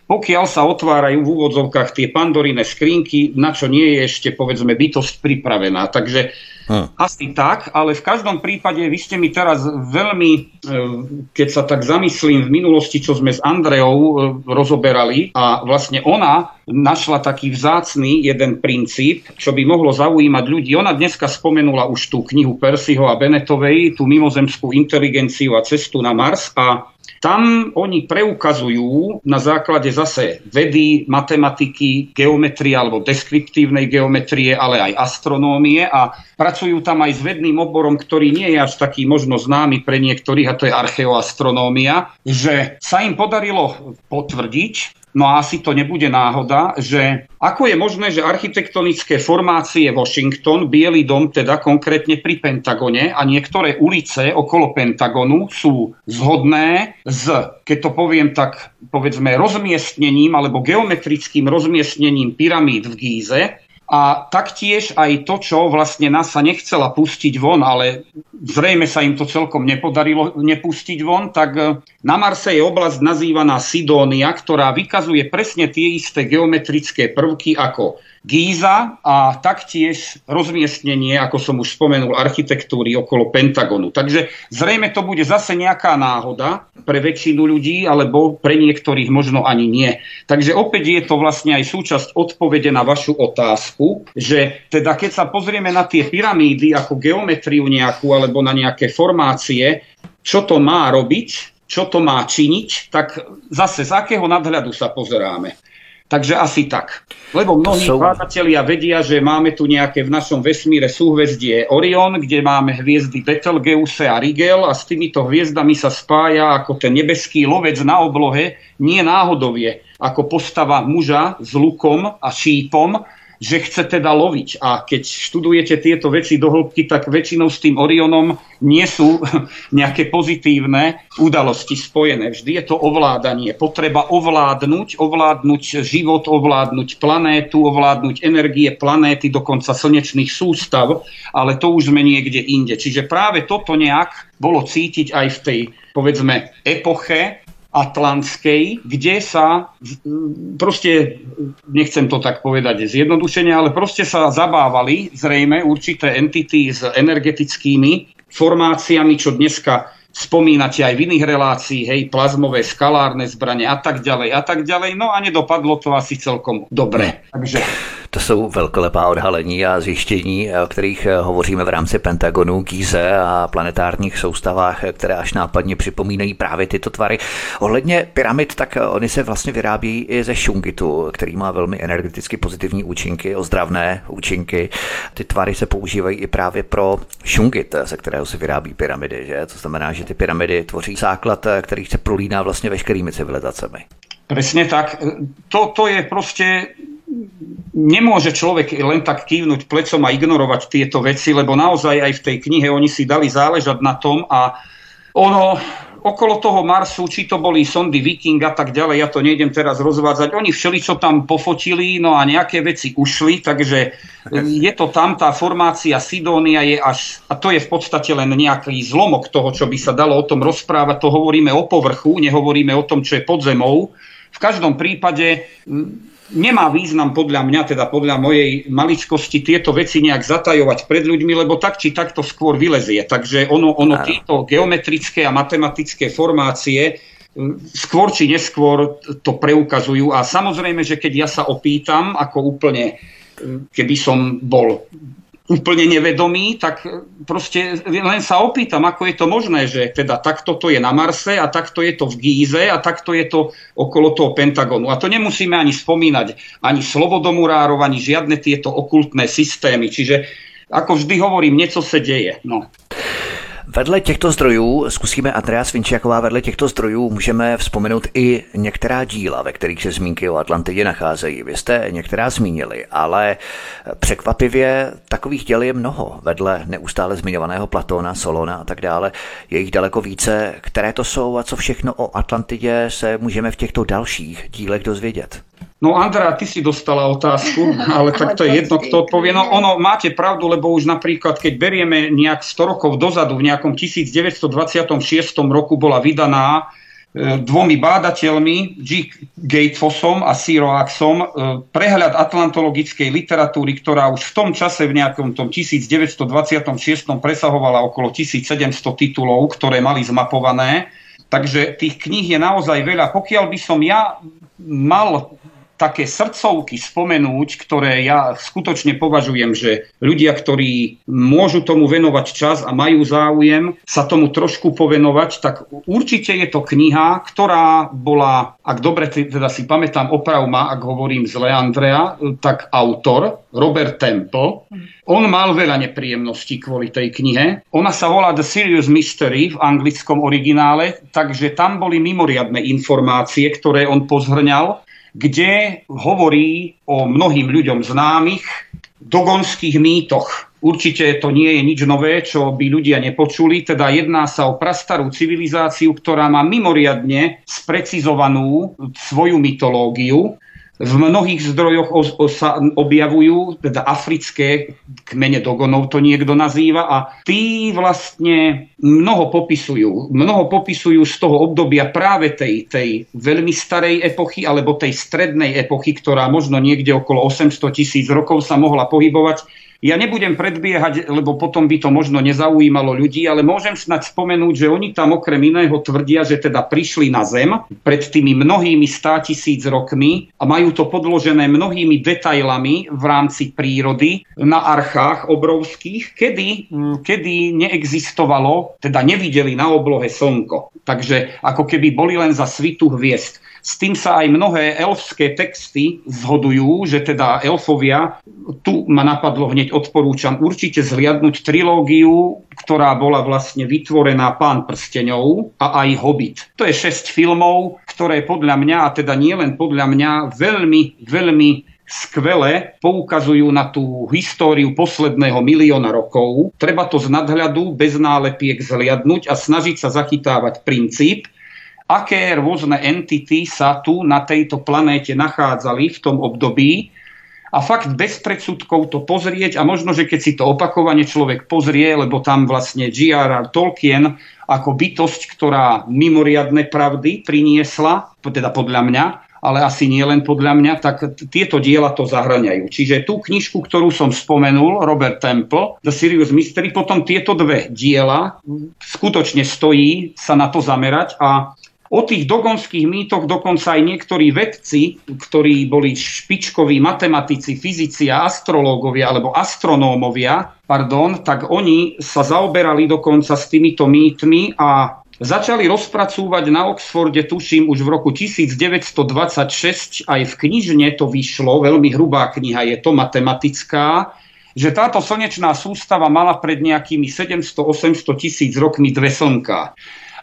pokiaľ sa otvárajú v úvodzovkách tie pandorine skrinky, na čo nie je ešte, povedzme, bytosť pripravená. Takže hm. asi tak, ale v každom prípade vy ste mi teraz veľmi, e, keď sa tak zamyslím v minulosti, čo sme s Andreou e, rozoberali a vlastne ona našla taký vzácný jeden princíp, čo by mohlo zaujímať ľudí. Ona dneska spomenula už tú knihu Persiho a Benetovej, tú mimozemskú inteligenciu a cestu na Mars a tam oni preukazujú na základe zase vedy, matematiky, geometrie alebo deskriptívnej geometrie, ale aj astronómie a pracujú tam aj s vedným oborom, ktorý nie je až taký možno známy pre niektorých, a to je archeoastronómia, že sa im podarilo potvrdiť, No a asi to nebude náhoda, že ako je možné, že architektonické formácie Washington, Bielý dom teda konkrétne pri Pentagone a niektoré ulice okolo Pentagonu sú zhodné s, keď to poviem tak, povedzme rozmiestnením alebo geometrickým rozmiestnením pyramíd v Gíze, a taktiež aj to, čo vlastne NASA nechcela pustiť von, ale zrejme sa im to celkom nepodarilo nepustiť von, tak e, na Marse je oblasť nazývaná Sidónia, ktorá vykazuje presne tie isté geometrické prvky ako Gíza a taktiež rozmiestnenie, ako som už spomenul, architektúry okolo Pentagonu. Takže zrejme to bude zase nejaká náhoda pre väčšinu ľudí, alebo pre niektorých možno ani nie. Takže opäť je to vlastne aj súčasť odpovede na vašu otázku, že teda keď sa pozrieme na tie pyramídy ako geometriu nejakú alebo na nejaké formácie, čo to má robiť, čo to má činiť, tak zase z akého nadhľadu sa pozeráme. Takže asi tak. Lebo mnohí sú... vedia, že máme tu nejaké v našom vesmíre súhvezdie Orion, kde máme hviezdy Betelgeuse a Rigel a s týmito hviezdami sa spája ako ten nebeský lovec na oblohe, nie náhodovie, ako postava muža s lukom a šípom, že chce teda loviť. A keď študujete tieto veci do hĺbky, tak väčšinou s tým Orionom nie sú nejaké pozitívne udalosti spojené. Vždy je to ovládanie. Potreba ovládnuť, ovládnuť život, ovládnuť planétu, ovládnuť energie planéty, dokonca slnečných sústav, ale to už sme niekde inde. Čiže práve toto nejak bolo cítiť aj v tej, povedzme, epoche, atlantskej, kde sa proste, nechcem to tak povedať zjednodušene, ale proste sa zabávali zrejme určité entity s energetickými formáciami, čo dneska spomínate aj v iných relácií, hej, plazmové, skalárne zbranie a tak ďalej a tak ďalej. No a nedopadlo to asi celkom dobre. Takže to jsou velkolepá odhalení a zjištění, o kterých hovoříme v rámci Pentagonu, Gíze a planetárních soustavách, které až nápadně připomínají právě tyto tvary. Ohledně pyramid, tak oni se vlastně vyrábí i ze šungitu, který má velmi energeticky pozitivní účinky, ozdravné účinky. Ty tvary se používají i právě pro šungit, ze kterého se vyrábí pyramidy. Že? To znamená, že ty pyramidy tvoří základ, který se prolíná vlastně veškerými civilizacemi. Presne tak. To je proste nemôže človek len tak kývnuť plecom a ignorovať tieto veci, lebo naozaj aj v tej knihe oni si dali záležať na tom a ono okolo toho Marsu, či to boli sondy Viking a tak ďalej, ja to nejdem teraz rozvádzať, oni všeli, čo tam pofotili, no a nejaké veci ušli, takže je to tam, tá formácia Sidónia je až, a to je v podstate len nejaký zlomok toho, čo by sa dalo o tom rozprávať, to hovoríme o povrchu, nehovoríme o tom, čo je pod zemou. V každom prípade nemá význam podľa mňa, teda podľa mojej maličkosti tieto veci nejak zatajovať pred ľuďmi, lebo tak či takto skôr vylezie. Takže ono, ono tieto geometrické a matematické formácie skôr či neskôr to preukazujú. A samozrejme, že keď ja sa opýtam, ako úplne, keby som bol úplne nevedomý, tak proste len sa opýtam, ako je to možné, že teda takto to je na Marse a takto je to v Gíze a takto je to okolo toho Pentagonu. A to nemusíme ani spomínať ani slobodomurárov, ani žiadne tieto okultné systémy. Čiže ako vždy hovorím, niečo sa deje. No. Vedle těchto zdrojů, zkusíme Andrea Svinčiaková, vedle těchto zdrojů můžeme vzpomenout i některá díla, ve kterých se zmínky o Atlantidě nacházejí. Vy jste některá zmínili, ale překvapivě takových děl je mnoho. Vedle neustále zmiňovaného Platóna, Solona a tak dále, je jich daleko více. Které to jsou a co všechno o Atlantidě se můžeme v těchto dalších dílech dozvědět? No Andrea, ty si dostala otázku, ale tak to je jedno, kto odpovie. No ono, máte pravdu, lebo už napríklad, keď berieme nejak 100 rokov dozadu, v nejakom 1926 roku bola vydaná e, dvomi bádateľmi, G. Gatefossom a Siroaxom, e, prehľad atlantologickej literatúry, ktorá už v tom čase, v nejakom tom 1926 presahovala okolo 1700 titulov, ktoré mali zmapované. Takže tých kníh je naozaj veľa. Pokiaľ by som ja mal také srdcovky spomenúť, ktoré ja skutočne považujem, že ľudia, ktorí môžu tomu venovať čas a majú záujem sa tomu trošku povenovať, tak určite je to kniha, ktorá bola, ak dobre teda si pamätám, oprav ak hovorím zle Andrea, tak autor, Robert Temple. On mal veľa nepríjemností kvôli tej knihe. Ona sa volá The Serious Mystery v anglickom originále, takže tam boli mimoriadne informácie, ktoré on pozhrňal kde hovorí o mnohým ľuďom známych dogonských mýtoch. Určite to nie je nič nové, čo by ľudia nepočuli, teda jedná sa o prastarú civilizáciu, ktorá má mimoriadne sprecizovanú svoju mytológiu v mnohých zdrojoch o, o, sa objavujú, teda africké kmene dogonov to niekto nazýva a tí vlastne mnoho popisujú. Mnoho popisujú z toho obdobia práve tej, tej veľmi starej epochy alebo tej strednej epochy, ktorá možno niekde okolo 800 tisíc rokov sa mohla pohybovať ja nebudem predbiehať, lebo potom by to možno nezaujímalo ľudí, ale môžem snať spomenúť, že oni tam okrem iného tvrdia, že teda prišli na Zem pred tými mnohými stá tisíc rokmi a majú to podložené mnohými detailami v rámci prírody na archách obrovských, kedy, kedy neexistovalo, teda nevideli na oblohe slnko. Takže ako keby boli len za svitu hviezd. S tým sa aj mnohé elfské texty zhodujú, že teda elfovia, tu ma napadlo hneď odporúčam určite zliadnúť trilógiu, ktorá bola vlastne vytvorená Pán prsteňov a aj Hobbit. To je šesť filmov, ktoré podľa mňa, a teda nie len podľa mňa, veľmi, veľmi skvele poukazujú na tú históriu posledného milióna rokov. Treba to z nadhľadu bez nálepiek zliadnúť a snažiť sa zachytávať princíp, aké rôzne entity sa tu na tejto planéte nachádzali v tom období a fakt bez predsudkov to pozrieť a možno, že keď si to opakovane človek pozrie, lebo tam vlastne G.R.R. Tolkien ako bytosť, ktorá mimoriadne pravdy priniesla, teda podľa mňa, ale asi nie len podľa mňa, tak tieto diela to zahraňajú. Čiže tú knižku, ktorú som spomenul, Robert Temple, The Serious Mystery, potom tieto dve diela, skutočne stojí sa na to zamerať a O tých dogonských mýtoch dokonca aj niektorí vedci, ktorí boli špičkoví matematici, fyzici a astrológovia alebo astronómovia, pardon, tak oni sa zaoberali dokonca s týmito mýtmi a začali rozpracúvať na Oxforde, tuším, už v roku 1926, aj v knižne to vyšlo, veľmi hrubá kniha je to, matematická, že táto slnečná sústava mala pred nejakými 700-800 tisíc rokmi dve slnka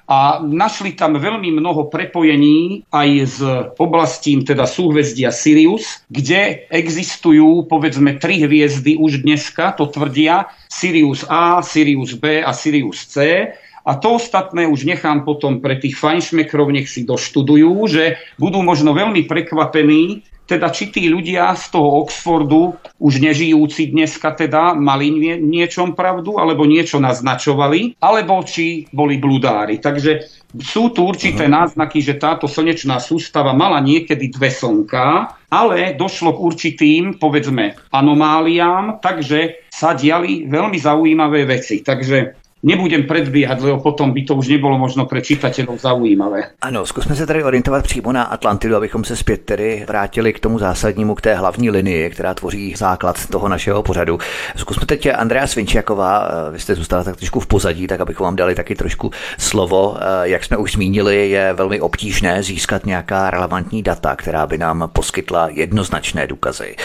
a našli tam veľmi mnoho prepojení aj s oblastím teda súhvezdia Sirius, kde existujú povedzme tri hviezdy už dneska, to tvrdia Sirius A, Sirius B a Sirius C. A to ostatné už nechám potom pre tých fajnšmekrov, nech si doštudujú, že budú možno veľmi prekvapení, teda či tí ľudia z toho Oxfordu, už nežijúci dneska teda, mali nie, niečom pravdu, alebo niečo naznačovali, alebo či boli bludári. Takže sú tu určité uh-huh. náznaky, že táto slnečná sústava mala niekedy dve slnka, ale došlo k určitým, povedzme, anomáliám, takže sa diali veľmi zaujímavé veci. Takže Nebudem predbiehať, lebo potom by to už nebolo možno pre čitateľov zaujímavé. Ano, zkusme se tady orientovat přímo na Atlantidu, abychom se zpět tedy vrátili k tomu zásadnímu, k té hlavní linii, která tvoří základ toho našeho pořadu. Zkusme teď Andrea Svinčiaková, vy jste zůstala tak trošku v pozadí, tak abychom vám dali taky trošku slovo. Jak jsme už zmínili, je velmi obtížné získat nějaká relevantní data, která by nám poskytla jednoznačné důkazy.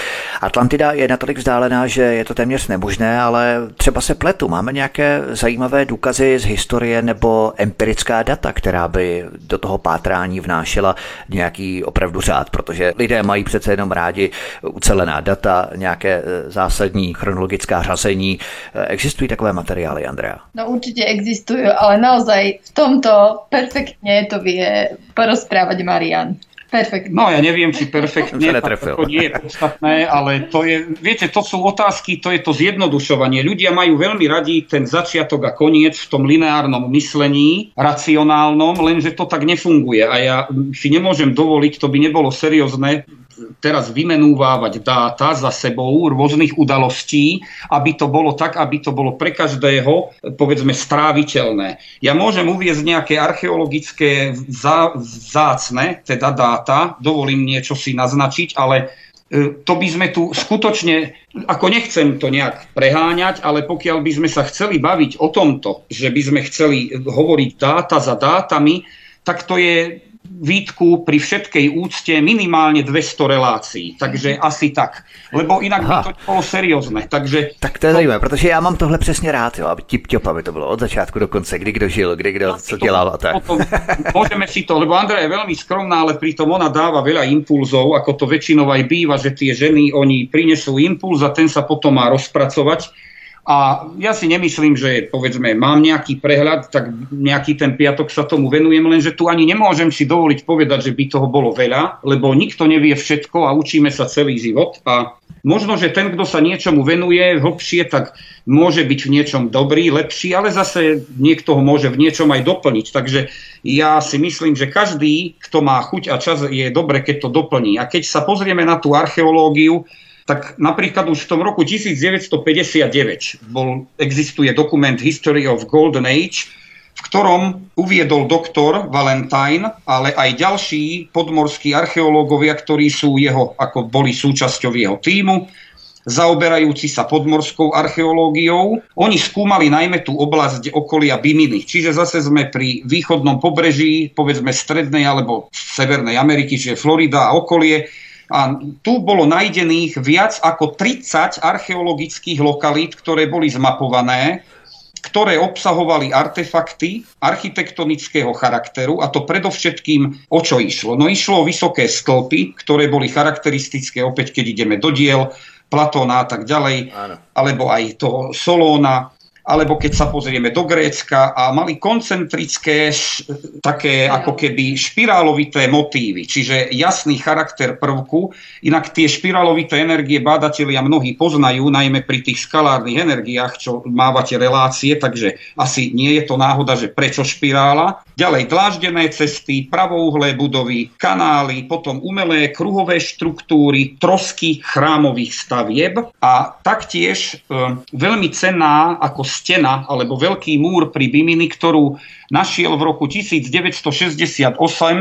Atlantida je natolik vzdálená, že je to téměř nemožné, ale třeba se pletu. Máme nějaké zajímavé zajímavé důkazy z historie nebo empirická data, která by do toho pátrání vnášela nějaký opravdu řád, protože lidé mají přece jenom rádi ucelená data, nějaké e, zásadní chronologická řazení. E, existují takové materiály, Andrea? No určitě existují, ale naozaj v tomto perfektně to vie porozprávať Marian. Perfektne. No ja neviem, či perfektne, to nie je podstatné, ale to je, viete, to sú otázky, to je to zjednodušovanie. Ľudia majú veľmi radi ten začiatok a koniec v tom lineárnom myslení, racionálnom, lenže to tak nefunguje a ja si nemôžem dovoliť, to by nebolo seriózne teraz vymenúvávať dáta za sebou rôznych udalostí, aby to bolo tak, aby to bolo pre každého, povedzme, stráviteľné. Ja môžem uviezť nejaké archeologické zácne, teda dáta, dovolím niečo si naznačiť, ale e, to by sme tu skutočne, ako nechcem to nejak preháňať, ale pokiaľ by sme sa chceli baviť o tomto, že by sme chceli hovoriť dáta za dátami, tak to je výtku pri všetkej úcte minimálne 200 relácií. Takže asi tak. Lebo inak Aha. by to bolo seriózne. Takže tak to je to... zajímavé, protože já mám tohle přesně rád, jo, aby tip top, aby to bylo od začátku do konce, kdy kdo žil, kdy kdo co dělal a tak. Potom, môžeme si to, lebo Andrea je veľmi skromná, ale pritom ona dáva veľa impulzov, ako to väčšinou aj býva, že tie ženy, oni prinesú impuls a ten sa potom má rozpracovať a ja si nemyslím, že povedzme mám nejaký prehľad, tak nejaký ten piatok sa tomu venujem, lenže tu ani nemôžem si dovoliť povedať, že by toho bolo veľa, lebo nikto nevie všetko a učíme sa celý život. A možno, že ten, kto sa niečomu venuje hlbšie, tak môže byť v niečom dobrý, lepší, ale zase niekto ho môže v niečom aj doplniť. Takže ja si myslím, že každý, kto má chuť a čas, je dobre, keď to doplní. A keď sa pozrieme na tú archeológiu, tak napríklad už v tom roku 1959 bol, existuje dokument History of Golden Age, v ktorom uviedol doktor Valentine, ale aj ďalší podmorskí archeológovia, ktorí sú jeho, ako boli súčasťou jeho týmu, zaoberajúci sa podmorskou archeológiou. Oni skúmali najmä tú oblasť okolia Biminy, čiže zase sme pri východnom pobreží, povedzme strednej alebo severnej Ameriky, čiže Florida a okolie, a tu bolo najdených viac ako 30 archeologických lokalít, ktoré boli zmapované, ktoré obsahovali artefakty architektonického charakteru a to predovšetkým o čo išlo. No išlo o vysoké stĺpy, ktoré boli charakteristické opäť, keď ideme do diel, Platóna a tak ďalej, Áno. alebo aj toho Solóna alebo keď sa pozrieme do Grécka a mali koncentrické také ako keby špirálovité motívy, čiže jasný charakter prvku. Inak tie špirálovité energie bádatelia mnohí poznajú, najmä pri tých skalárnych energiách, čo mávate relácie, takže asi nie je to náhoda, že prečo špirála. Ďalej dláždené cesty, pravouhlé budovy, kanály, potom umelé kruhové štruktúry, trosky chrámových stavieb a taktiež e, veľmi cenná ako stena alebo veľký múr pri Bimini, ktorú našiel v roku 1968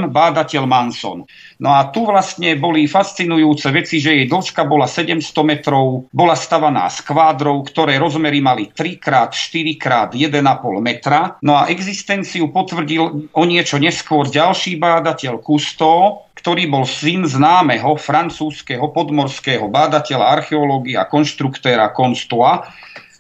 bádateľ Manson. No a tu vlastne boli fascinujúce veci, že jej dĺžka bola 700 metrov, bola stavaná z kvádrov, ktoré rozmery mali 3x4x1,5 metra. No a existenciu potvrdil o niečo neskôr ďalší bádateľ Kusto, ktorý bol syn známeho francúzského podmorského bádateľa archeológie konštruktéra Konstoa.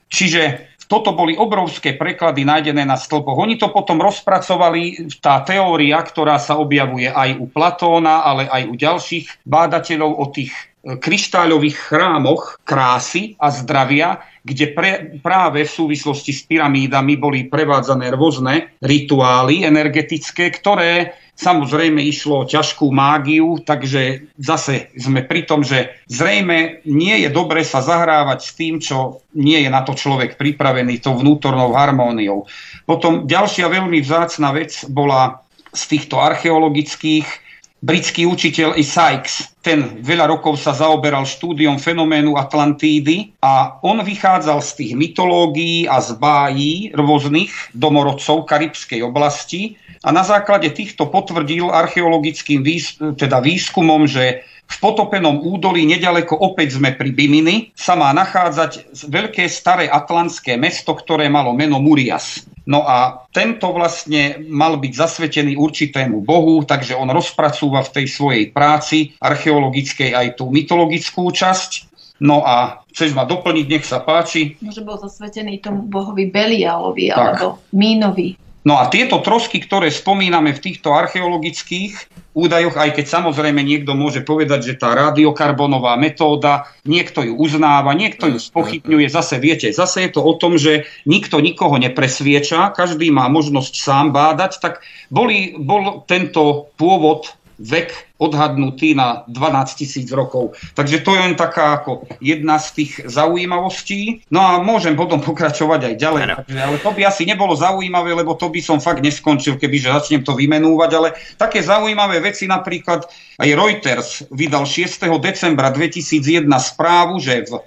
Čiže toto boli obrovské preklady nájdené na stĺpoch. Oni to potom rozpracovali, tá teória, ktorá sa objavuje aj u Platóna, ale aj u ďalších bádateľov o tých kryštáľových chrámoch krásy a zdravia, kde pre, práve v súvislosti s pyramídami boli prevádzané rôzne rituály energetické, ktoré Samozrejme išlo o ťažkú mágiu, takže zase sme pri tom, že zrejme nie je dobre sa zahrávať s tým, čo nie je na to človek pripravený, tou vnútornou harmóniou. Potom ďalšia veľmi vzácna vec bola z týchto archeologických britský učiteľ i Sykes. Ten veľa rokov sa zaoberal štúdiom fenoménu Atlantídy a on vychádzal z tých mytológií a z bájí rôznych domorodcov karibskej oblasti a na základe týchto potvrdil archeologickým výs- teda výskumom, že v potopenom údolí nedaleko opäť sme pri Bimini sa má nachádzať veľké staré atlantské mesto, ktoré malo meno Murias. No a tento vlastne mal byť zasvetený určitému bohu, takže on rozpracúva v tej svojej práci archeologickej aj tú mytologickú časť. No a chceš ma doplniť, nech sa páči. Môže bol zasvetený tomu bohovi Belialovi tak. alebo Mínovi. No a tieto trosky, ktoré spomíname v týchto archeologických údajoch, aj keď samozrejme niekto môže povedať, že tá radiokarbonová metóda, niekto ju uznáva, niekto ju spochybňuje, zase viete, zase je to o tom, že nikto nikoho nepresvieča, každý má možnosť sám bádať, tak boli, bol tento pôvod vek odhadnutý na 12 tisíc rokov. Takže to je len taká ako jedna z tých zaujímavostí. No a môžem potom pokračovať aj ďalej. Takže, ale to by asi nebolo zaujímavé, lebo to by som fakt neskončil, kebyže začnem to vymenúvať. Ale také zaujímavé veci napríklad aj Reuters vydal 6. decembra 2001 správu, že v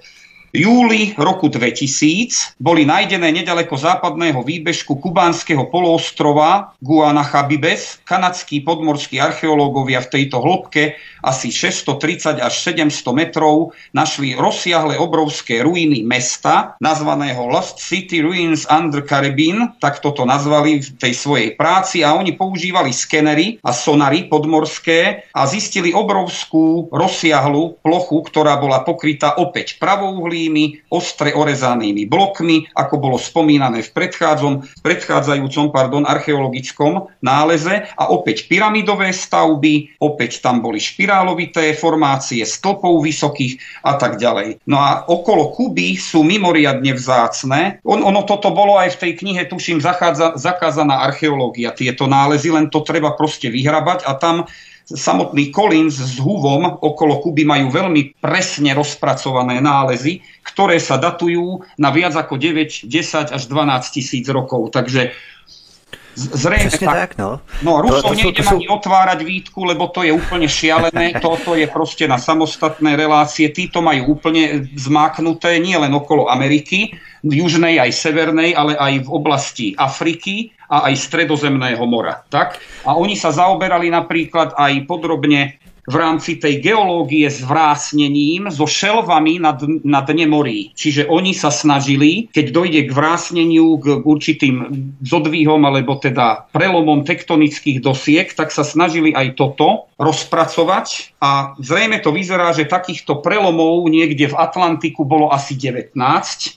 júli roku 2000 boli nájdené nedaleko západného výbežku kubánskeho poloostrova Guanachabibes kanadskí podmorskí archeológovia v tejto hĺbke asi 630 až 700 metrov našli rozsiahle obrovské ruiny mesta, nazvaného Lost City Ruins under Caribbean, tak toto nazvali v tej svojej práci a oni používali skenery a sonary podmorské a zistili obrovskú rozsiahlu plochu, ktorá bola pokrytá opäť pravouhlými, ostre orezanými blokmi, ako bolo spomínané v predchádzajúcom pardon, archeologickom náleze a opäť pyramidové stavby, opäť tam boli špirálovité formácie, stĺpov vysokých a tak ďalej. No a okolo Kuby sú mimoriadne vzácne. On, ono toto bolo aj v tej knihe, tuším, zachádza, zakázaná archeológia, tieto nálezy, len to treba proste vyhrabať a tam samotný Collins s Huvom okolo Kuby majú veľmi presne rozpracované nálezy, ktoré sa datujú na viac ako 9, 10 až 12 tisíc rokov. Takže Zrejme Přesně tak. tak no. no Rusov to, to nejde to sú... ani otvárať výtku, lebo to je úplne šialené. Toto je proste na samostatné relácie. Títo majú úplne zmáknuté nie len okolo Ameriky, južnej aj severnej, ale aj v oblasti Afriky a aj stredozemného mora. Tak? A oni sa zaoberali napríklad aj podrobne v rámci tej geológie s vrásnením, so šelvami na, na dne morí. Čiže oni sa snažili, keď dojde k vrásneniu, k určitým zodvíhom alebo teda prelomom tektonických dosiek, tak sa snažili aj toto rozpracovať a zrejme to vyzerá, že takýchto prelomov niekde v Atlantiku bolo asi 19,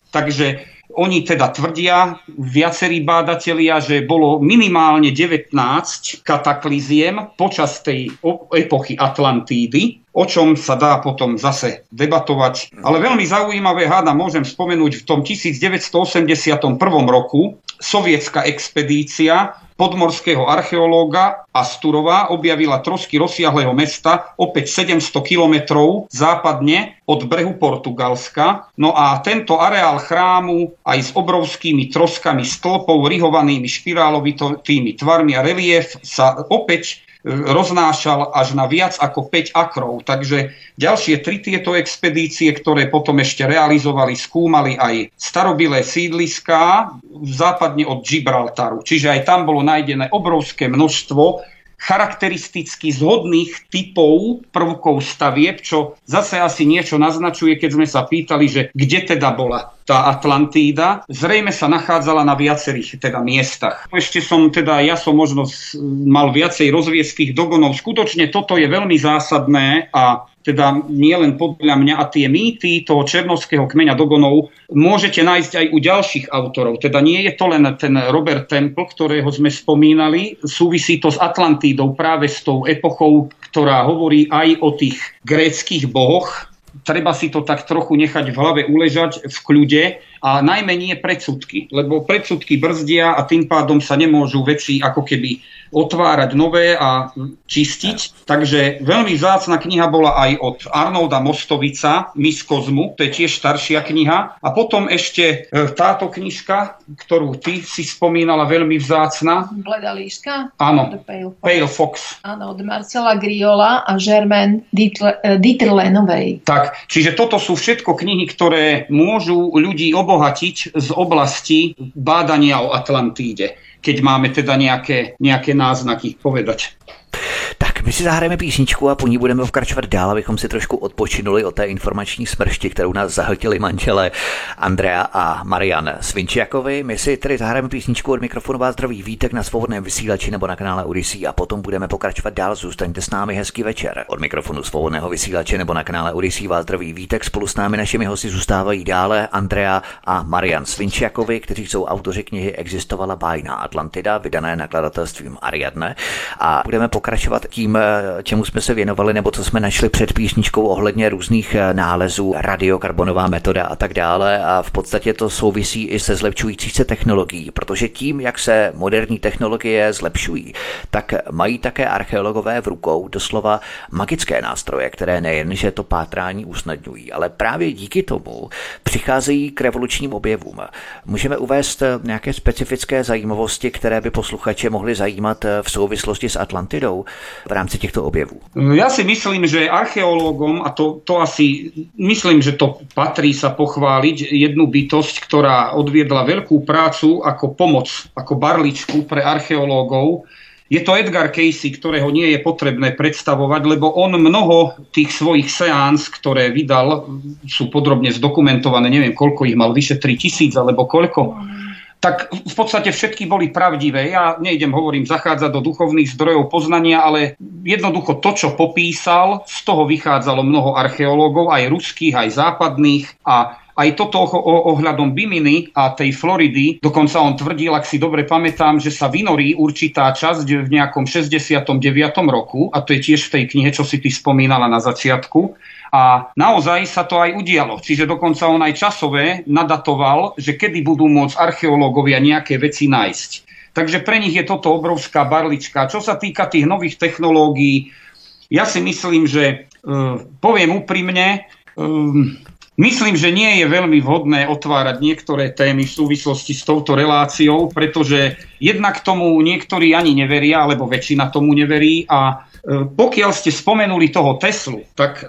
takže oni teda tvrdia, viacerí bádatelia, že bolo minimálne 19 katakliziem počas tej epochy Atlantídy, o čom sa dá potom zase debatovať. Ale veľmi zaujímavé, háda, môžem spomenúť, v tom 1981 roku sovietská expedícia podmorského archeológa Asturova objavila trosky rozsiahleho mesta opäť 700 kilometrov západne od brehu Portugalska. No a tento areál chrámu aj s obrovskými troskami stĺpov, rihovanými špirálovitými tvarmi a relief sa opäť roznášal až na viac ako 5 akrov. Takže ďalšie tri tieto expedície, ktoré potom ešte realizovali, skúmali aj starobilé sídliská západne od Gibraltaru. Čiže aj tam bolo nájdené obrovské množstvo charakteristicky zhodných typov prvkov stavieb, čo zase asi niečo naznačuje, keď sme sa pýtali, že kde teda bola tá Atlantída, zrejme sa nachádzala na viacerých teda miestach. Ešte som teda, ja som možno mal viacej rozvieských dogonov. Skutočne toto je veľmi zásadné a teda nie len podľa mňa a tie mýty toho černovského kmeňa Dogonov môžete nájsť aj u ďalších autorov. Teda nie je to len ten Robert Temple, ktorého sme spomínali, súvisí to s Atlantídou práve s tou epochou, ktorá hovorí aj o tých gréckých bohoch, treba si to tak trochu nechať v hlave uležať v kľude a najmä nie predsudky, lebo predsudky brzdia a tým pádom sa nemôžu veci ako keby otvárať nové a čistiť. Takže veľmi vzácna kniha bola aj od Arnolda Mostovica, Mis Kozmu, to je tiež staršia kniha. A potom ešte e, táto knižka, ktorú ty si spomínala, veľmi vzácna. Bleda líška? Áno, Pale Fox. Pale Fox. Áno, od Marcela Griola a Germaine Dieterlenovej. Tak, čiže toto sú všetko knihy, ktoré môžu ľudí obohatiť z oblasti bádania o Atlantíde, keď máme teda nejaké, nejaké náznaky povedať. Tak my si zahrajeme písničku a po ní budeme pokračovat dál, abychom si trošku odpočinuli od té informační smršti, kterou nás zahltili manželé Andrea a Marian Svinčiakovi. My si tedy zahrajeme písničku od mikrofonu vás zdraví vítek na svobodném vysílači nebo na kanále Odyssey a potom budeme pokračovat dál. Zůstaňte s námi hezký večer. Od mikrofonu svobodného vysílače nebo na kanále Odyssey vás zdraví vítek. Spolu s námi našimi hosty zůstávají dále Andrea a Marian Svinčiakovi, kteří jsou autoři knihy Existovala bájná Atlantida, vydané nakladatelstvím Ariadne. A budeme pokračovat tím, eh, čemu jsme se věnovali, nebo co jsme našli před písničkou ohledně různých eh, nálezů, radiokarbonová metoda a tak dále. A v podstatě to souvisí i se zlepšující se technologií, protože tím, jak se moderní technologie zlepšují, tak mají také archeologové v rukou doslova magické nástroje, které nejen, že to pátrání usnadňují, ale právě díky tomu přicházejí k revolučním objevům. Můžeme uvést eh, nějaké specifické zajímavosti, které by posluchače mohly zajímat v souvislosti s Atlantidou v rámci těchto objevů? Ja si myslím, že archeológom, a to, to asi myslím, že to patrí sa pochváliť, jednu bytosť, ktorá odviedla veľkú prácu ako pomoc, ako barličku pre archeológov, je to Edgar Casey, ktorého nie je potrebné predstavovať, lebo on mnoho tých svojich seáns, ktoré vydal, sú podrobne zdokumentované, neviem koľko ich mal, vyše 3000 alebo koľko tak v podstate všetky boli pravdivé. Ja nejdem, hovorím, zachádzať do duchovných zdrojov poznania, ale jednoducho to, čo popísal, z toho vychádzalo mnoho archeológov, aj ruských, aj západných a aj toto ohľadom Biminy a tej Floridy, dokonca on tvrdil, ak si dobre pamätám, že sa vynorí určitá časť v nejakom 69. roku, a to je tiež v tej knihe, čo si ty spomínala na začiatku, a naozaj sa to aj udialo. Čiže dokonca on aj časové nadatoval, že kedy budú môcť archeológovia nejaké veci nájsť. Takže pre nich je toto obrovská barlička. Čo sa týka tých nových technológií, ja si myslím, že uh, poviem úprimne, um, myslím, že nie je veľmi vhodné otvárať niektoré témy v súvislosti s touto reláciou, pretože jednak tomu niektorí ani neveria, alebo väčšina tomu neverí a pokiaľ ste spomenuli toho Teslu, tak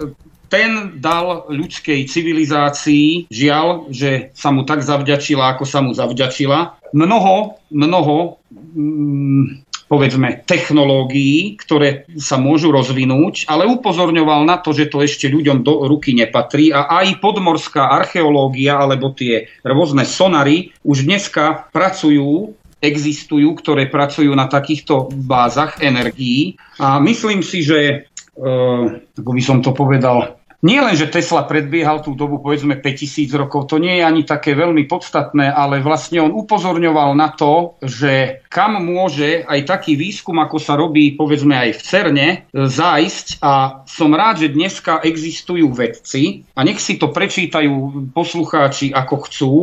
ten dal ľudskej civilizácii, žiaľ, že sa mu tak zavďačila, ako sa mu zavďačila, mnoho, mnoho mm, povedzme, technológií, ktoré sa môžu rozvinúť, ale upozorňoval na to, že to ešte ľuďom do ruky nepatrí a aj podmorská archeológia alebo tie rôzne sonary už dneska pracujú existujú, ktoré pracujú na takýchto bázach energií. A myslím si, že, uh, ako by som to povedal, nie len, že Tesla predbiehal tú dobu povedzme 5000 rokov, to nie je ani také veľmi podstatné, ale vlastne on upozorňoval na to, že kam môže aj taký výskum, ako sa robí povedzme aj v CERNE, zájsť. A som rád, že dneska existujú vedci a nech si to prečítajú poslucháči ako chcú,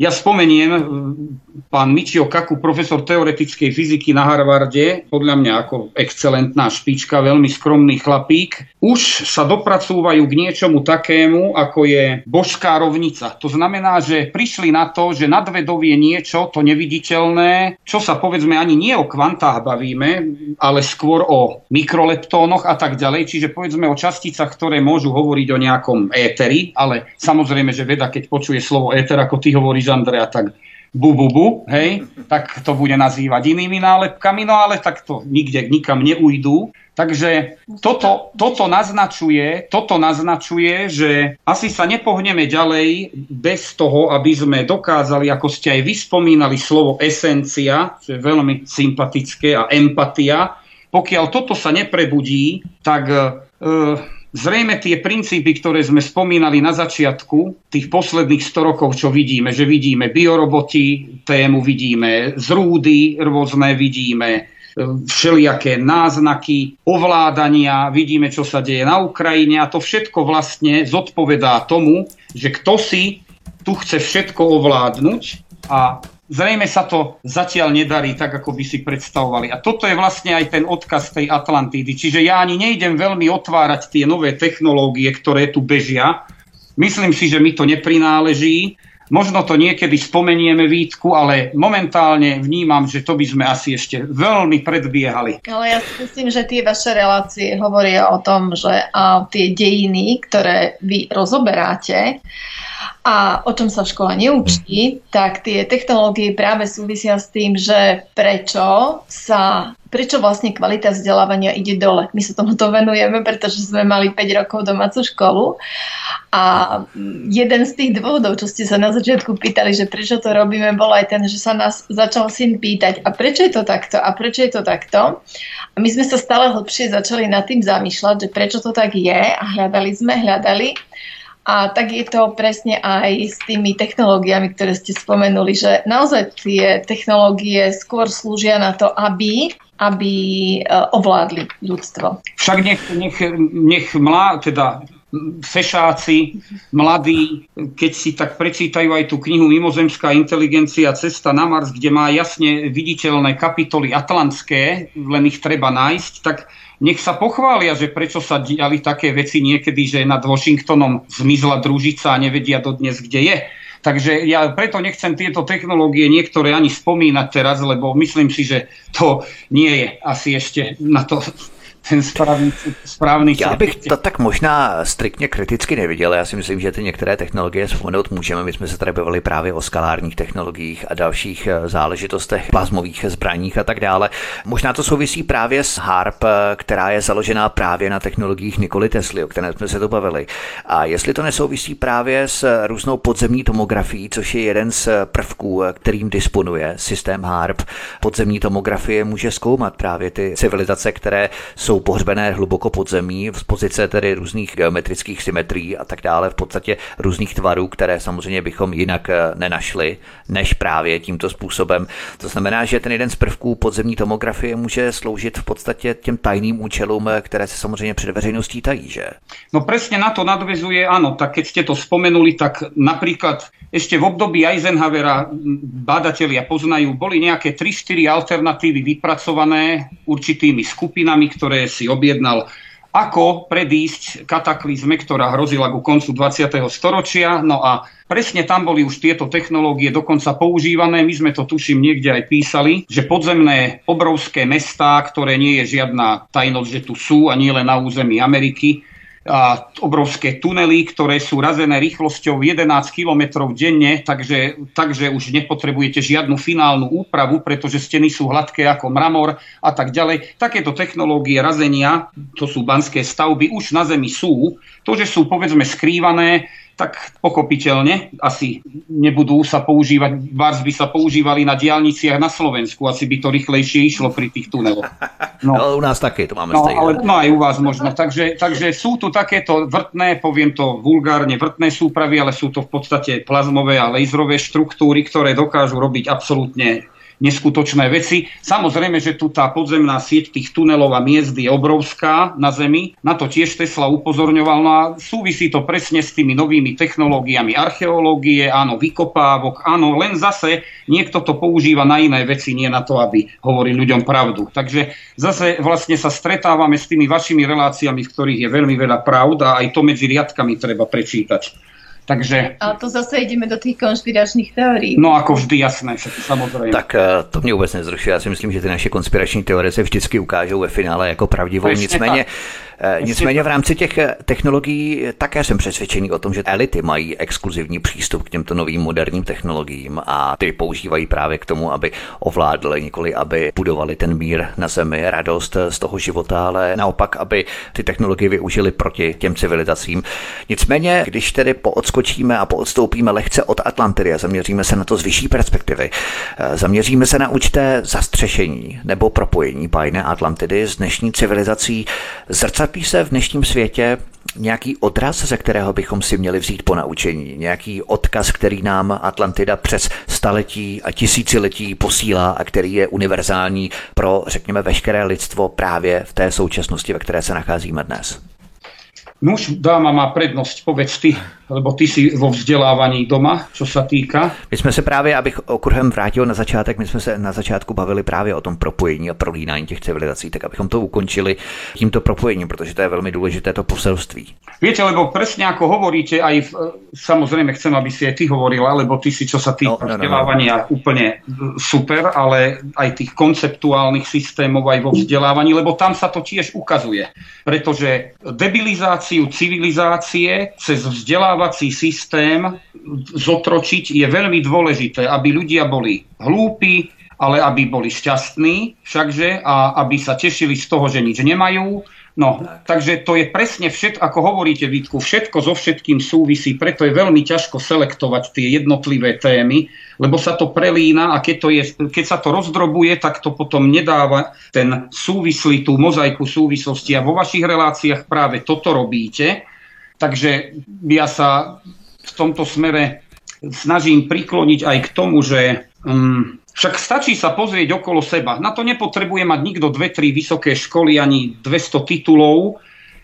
ja spomeniem, pán Michio Kaku, profesor teoretickej fyziky na Harvarde, podľa mňa ako excelentná špička, veľmi skromný chlapík, už sa dopracúvajú k niečomu takému, ako je božská rovnica. To znamená, že prišli na to, že nadvedov je niečo, to neviditeľné, čo sa povedzme ani nie o kvantách bavíme, ale skôr o mikroleptónoch a tak ďalej. Čiže povedzme o časticách, ktoré môžu hovoriť o nejakom éteri, ale samozrejme, že veda, keď počuje slovo éter, ako ty hovoríš, Andrea, tak bu, bu, bu, hej, tak to bude nazývať inými nálepkami, no ale tak to nikde, nikam neujdu. Takže toto, toto, naznačuje, toto naznačuje, že asi sa nepohneme ďalej bez toho, aby sme dokázali, ako ste aj vyspomínali slovo esencia, čo je veľmi sympatické, a empatia. Pokiaľ toto sa neprebudí, tak e, Zrejme tie princípy, ktoré sme spomínali na začiatku, tých posledných 100 rokov, čo vidíme, že vidíme bioroboti, tému vidíme zrúdy rôzne, vidíme všelijaké náznaky ovládania, vidíme, čo sa deje na Ukrajine a to všetko vlastne zodpovedá tomu, že kto si tu chce všetko ovládnuť a zrejme sa to zatiaľ nedarí tak, ako by si predstavovali. A toto je vlastne aj ten odkaz tej Atlantídy. Čiže ja ani nejdem veľmi otvárať tie nové technológie, ktoré tu bežia. Myslím si, že mi to neprináleží. Možno to niekedy spomenieme výtku, ale momentálne vnímam, že to by sme asi ešte veľmi predbiehali. Ale ja si myslím, že tie vaše relácie hovoria o tom, že a tie dejiny, ktoré vy rozoberáte, a o čom sa v škole neučí, tak tie technológie práve súvisia s tým, že prečo sa prečo vlastne kvalita vzdelávania ide dole. My sa tomuto venujeme, pretože sme mali 5 rokov domácu školu a jeden z tých dôvodov, čo ste sa na začiatku pýtali, že prečo to robíme, bol aj ten, že sa nás začal syn pýtať, a prečo je to takto, a prečo je to takto. A my sme sa stále hlbšie začali nad tým zamýšľať, že prečo to tak je a hľadali sme, hľadali. A tak je to presne aj s tými technológiami, ktoré ste spomenuli, že naozaj tie technológie skôr slúžia na to, aby aby e, ovládli ľudstvo. Však nech, nech, nech mlá, teda fešáci, mladí, keď si tak prečítajú aj tú knihu Mimozemská inteligencia Cesta na Mars, kde má jasne viditeľné kapitoly atlantské, len ich treba nájsť, tak nech sa pochvália, že prečo sa diali také veci niekedy, že nad Washingtonom zmizla družica a nevedia dodnes, kde je. Takže ja preto nechcem tieto technológie niektoré ani spomínať teraz, lebo myslím si, že to nie je asi ešte na to ten správný, správný Já bych to tak možná striktně kriticky neviděl. Já si myslím, že ty některé technologie vzpomenout můžeme. My jsme se tady bavili právě o skalárních technologiích a dalších eh, záležitostech, plazmových zbraních a tak dále. Možná to souvisí právě s HARP, eh, která je založená právě na technologiích Nikoli Tesly, o které jsme se to bavili. A jestli to nesouvisí právě s různou podzemní tomografií, což je jeden z prvků, eh, kterým disponuje systém HARP. Podzemní tomografie může zkoumat právě ty civilizace, které jsou pohřbené hluboko pod zemí, z pozice tedy různých geometrických symetrií a tak dále, v podstatě různých tvarů, které samozřejmě bychom jinak eh, nenašli, než právě tímto způsobem. To znamená, že ten jeden z prvků podzemní tomografie může sloužit v podstatě těm tajným účelům, eh, které se samozřejmě před veřejností tají, že? No presne na to nadvezuje, áno, tak keď ste to spomenuli, tak napríklad ešte v období Eisenhowera bádatelia poznajú, boli nejaké 3-4 alternatívy vypracované určitými skupinami, ktoré si objednal ako predísť kataklizme, ktorá hrozila ku koncu 20. storočia. No a presne tam boli už tieto technológie dokonca používané. My sme to tuším niekde aj písali, že podzemné obrovské mestá, ktoré nie je žiadna tajnosť, že tu sú a nie len na území Ameriky, obrovské tunely, ktoré sú razené rýchlosťou 11 km denne, takže, takže už nepotrebujete žiadnu finálnu úpravu, pretože steny sú hladké ako mramor a tak ďalej. Takéto technológie razenia, to sú banské stavby, už na Zemi sú. To, že sú povedzme skrývané, tak pochopiteľne asi nebudú sa používať, VARS by sa používali na diálniciach na Slovensku, asi by to rýchlejšie išlo pri tých tuneloch. No, no u nás také to máme no, ale, no aj u vás možno. Takže, takže sú tu takéto vrtné, poviem to vulgárne, vrtné súpravy, ale sú to v podstate plazmové a laserové štruktúry, ktoré dokážu robiť absolútne neskutočné veci. Samozrejme, že tu tá podzemná sieť tých tunelov a miest je obrovská na Zemi. Na to tiež Tesla upozorňoval. No a súvisí to presne s tými novými technológiami archeológie, áno, vykopávok, áno, len zase niekto to používa na iné veci, nie na to, aby hovoril ľuďom pravdu. Takže zase vlastne sa stretávame s tými vašimi reláciami, v ktorých je veľmi veľa pravd a aj to medzi riadkami treba prečítať. Takže... Ale to zase ideme do těch konspiračních teorií. No jako vždy jasné, samozřejmě. Tak eh, to mě vůbec nezrušuje. Já si myslím, že ty naše konspirační teorie se vždycky ukážou ve finále jako pravdivou. Nicméně tak Nicméně v rámci těch technologií také jsem přesvědčený o tom, že elity mají exkluzivní přístup k těmto novým moderním technologiím a ty používají právě k tomu, aby ovládli, nikoli aby budovali ten mír na zemi, radost z toho života, ale naopak, aby ty technologie využili proti těm civilizacím. Nicméně, když tedy poodskočíme a poodstoupíme lehce od Atlantidy a zaměříme se na to z vyšší perspektivy, eh, zaměříme se na určité zastřešení nebo propojení bajné Atlantidy s dnešní civilizací, zrcadlí se v dnešním světě nějaký odraz, ze kterého bychom si měli vzít po naučení, nějaký odkaz, který nám Atlantida přes staletí a tisíciletí posílá a který je univerzální pro, řekněme, veškeré lidstvo právě v té současnosti, ve které se nacházíme dnes. Nuž, dáma má prednosť, povedz ty, lebo ty si vo vzdelávaní doma, čo sa týka. My jsme se právě, abych okruhem vrátil na začátek, my jsme se na začátku bavili právě o tom propojení a prolínání těch civilizací, tak abychom to ukončili tímto propojením, protože to je velmi důležité to poselství. Viete, lebo presne ako hovoríte, aj v, samozrejme chcem, aby si aj ty hovorila, lebo ty si, čo sa týka no, no, no, vzdelávania, no. úplne super, ale aj tých konceptuálnych systémov aj vo vzdelávaní, lebo tam sa to tiež ukazuje. Pretože debilizácia transformáciu civilizácie cez vzdelávací systém zotročiť je veľmi dôležité, aby ľudia boli hlúpi, ale aby boli šťastní všakže a aby sa tešili z toho, že nič nemajú, No, takže to je presne všetko, ako hovoríte, Vítku, všetko so všetkým súvisí, preto je veľmi ťažko selektovať tie jednotlivé témy, lebo sa to prelína a keď, to je, keď sa to rozdrobuje, tak to potom nedáva ten súvislý, tú mozaiku súvislosti a vo vašich reláciách práve toto robíte. Takže ja sa v tomto smere snažím prikloniť aj k tomu, že um, však stačí sa pozrieť okolo seba. Na to nepotrebuje mať nikto dve, tri vysoké školy ani 200 titulov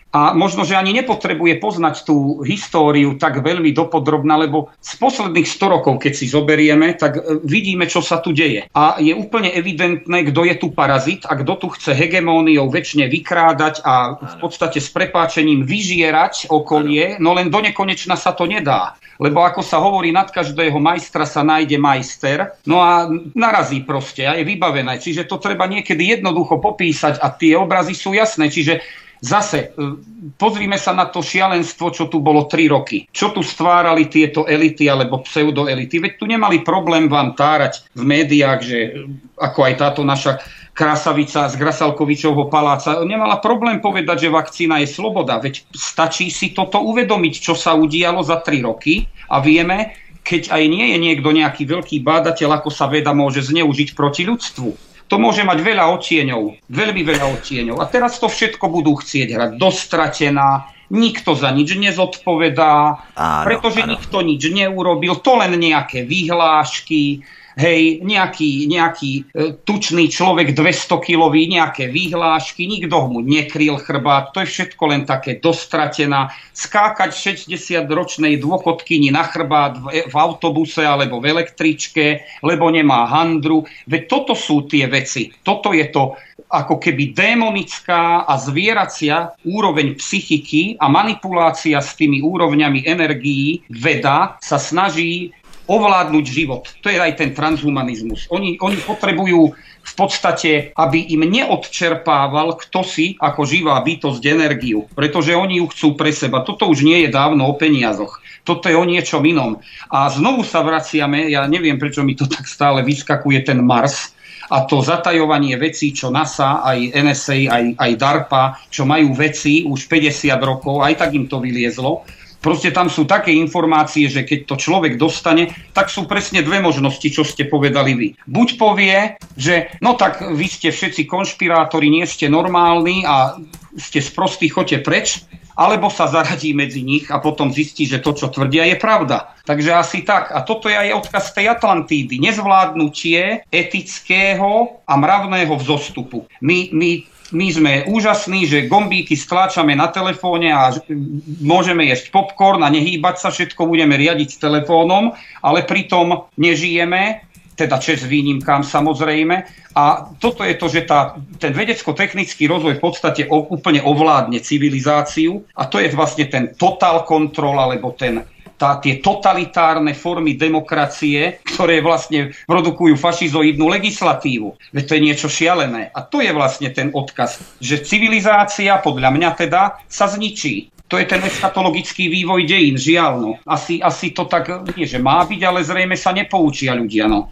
a možno, že ani nepotrebuje poznať tú históriu tak veľmi dopodrobná, lebo z posledných 100 rokov, keď si zoberieme, tak e, vidíme, čo sa tu deje. A je úplne evidentné, kto je tu parazit a kto tu chce hegemóniou väčšine vykrádať a v podstate s prepáčením vyžierať okolie, no len do nekonečna sa to nedá lebo ako sa hovorí, nad každého majstra sa nájde majster, no a narazí proste a je vybavené. Čiže to treba niekedy jednoducho popísať a tie obrazy sú jasné. Čiže Zase, e, pozrime sa na to šialenstvo, čo tu bolo 3 roky. Čo tu stvárali tieto elity alebo pseudoelity. Veď tu nemali problém vám tárať v médiách, že ako aj táto naša krasavica z Grasalkovičovho paláca nemala problém povedať, že vakcína je sloboda. Veď stačí si toto uvedomiť, čo sa udialo za 3 roky a vieme, keď aj nie je niekto nejaký veľký bádateľ, ako sa veda môže zneužiť proti ľudstvu. To môže mať veľa odtieňov, veľmi veľa odtieňov. A teraz to všetko budú chcieť hrať dostratená, nikto za nič nezodpovedá, áno, pretože áno. nikto nič neurobil, to len nejaké vyhlášky, hej, nejaký, nejaký e, tučný človek 200 kilový, nejaké výhlášky, nikto mu nekryl chrbát, to je všetko len také dostratená. Skákať 60-ročnej dôchodkyni na chrbát v, v autobuse alebo v električke, lebo nemá handru. Veď toto sú tie veci. Toto je to ako keby démonická a zvieracia úroveň psychiky a manipulácia s tými úrovňami energií veda sa snaží ovládnuť život. To je aj ten transhumanizmus. Oni, oni potrebujú v podstate, aby im neodčerpával kto si ako živá bytosť energiu, pretože oni ju chcú pre seba. Toto už nie je dávno o peniazoch. Toto je o niečom inom. A znovu sa vraciame, ja neviem, prečo mi to tak stále vyskakuje ten Mars, a to zatajovanie vecí, čo NASA, aj NSA, aj, aj DARPA, čo majú veci už 50 rokov, aj tak im to vyliezlo, Proste tam sú také informácie, že keď to človek dostane, tak sú presne dve možnosti, čo ste povedali vy. Buď povie, že no tak vy ste všetci konšpirátori, nie ste normálni a ste sprostí, choďte preč, alebo sa zaradí medzi nich a potom zistí, že to, čo tvrdia, je pravda. Takže asi tak. A toto je aj odkaz tej Atlantídy. Nezvládnutie etického a mravného vzostupu. My, my my sme úžasní, že gombíky stláčame na telefóne a môžeme jesť popcorn a nehýbať sa, všetko budeme riadiť s telefónom, ale pritom nežijeme, teda čes výnimkám samozrejme. A toto je to, že tá, ten vedecko-technický rozvoj v podstate úplne ovládne civilizáciu a to je vlastne ten total control alebo ten tá, tie totalitárne formy demokracie, ktoré vlastne produkujú fašizoidnú legislatívu. Veď to je niečo šialené. A to je vlastne ten odkaz, že civilizácia, podľa mňa teda, sa zničí. To je ten eschatologický vývoj dejín, žiaľ. No. Asi, asi to tak, nie že má byť, ale zrejme sa nepoučia ľudia. No.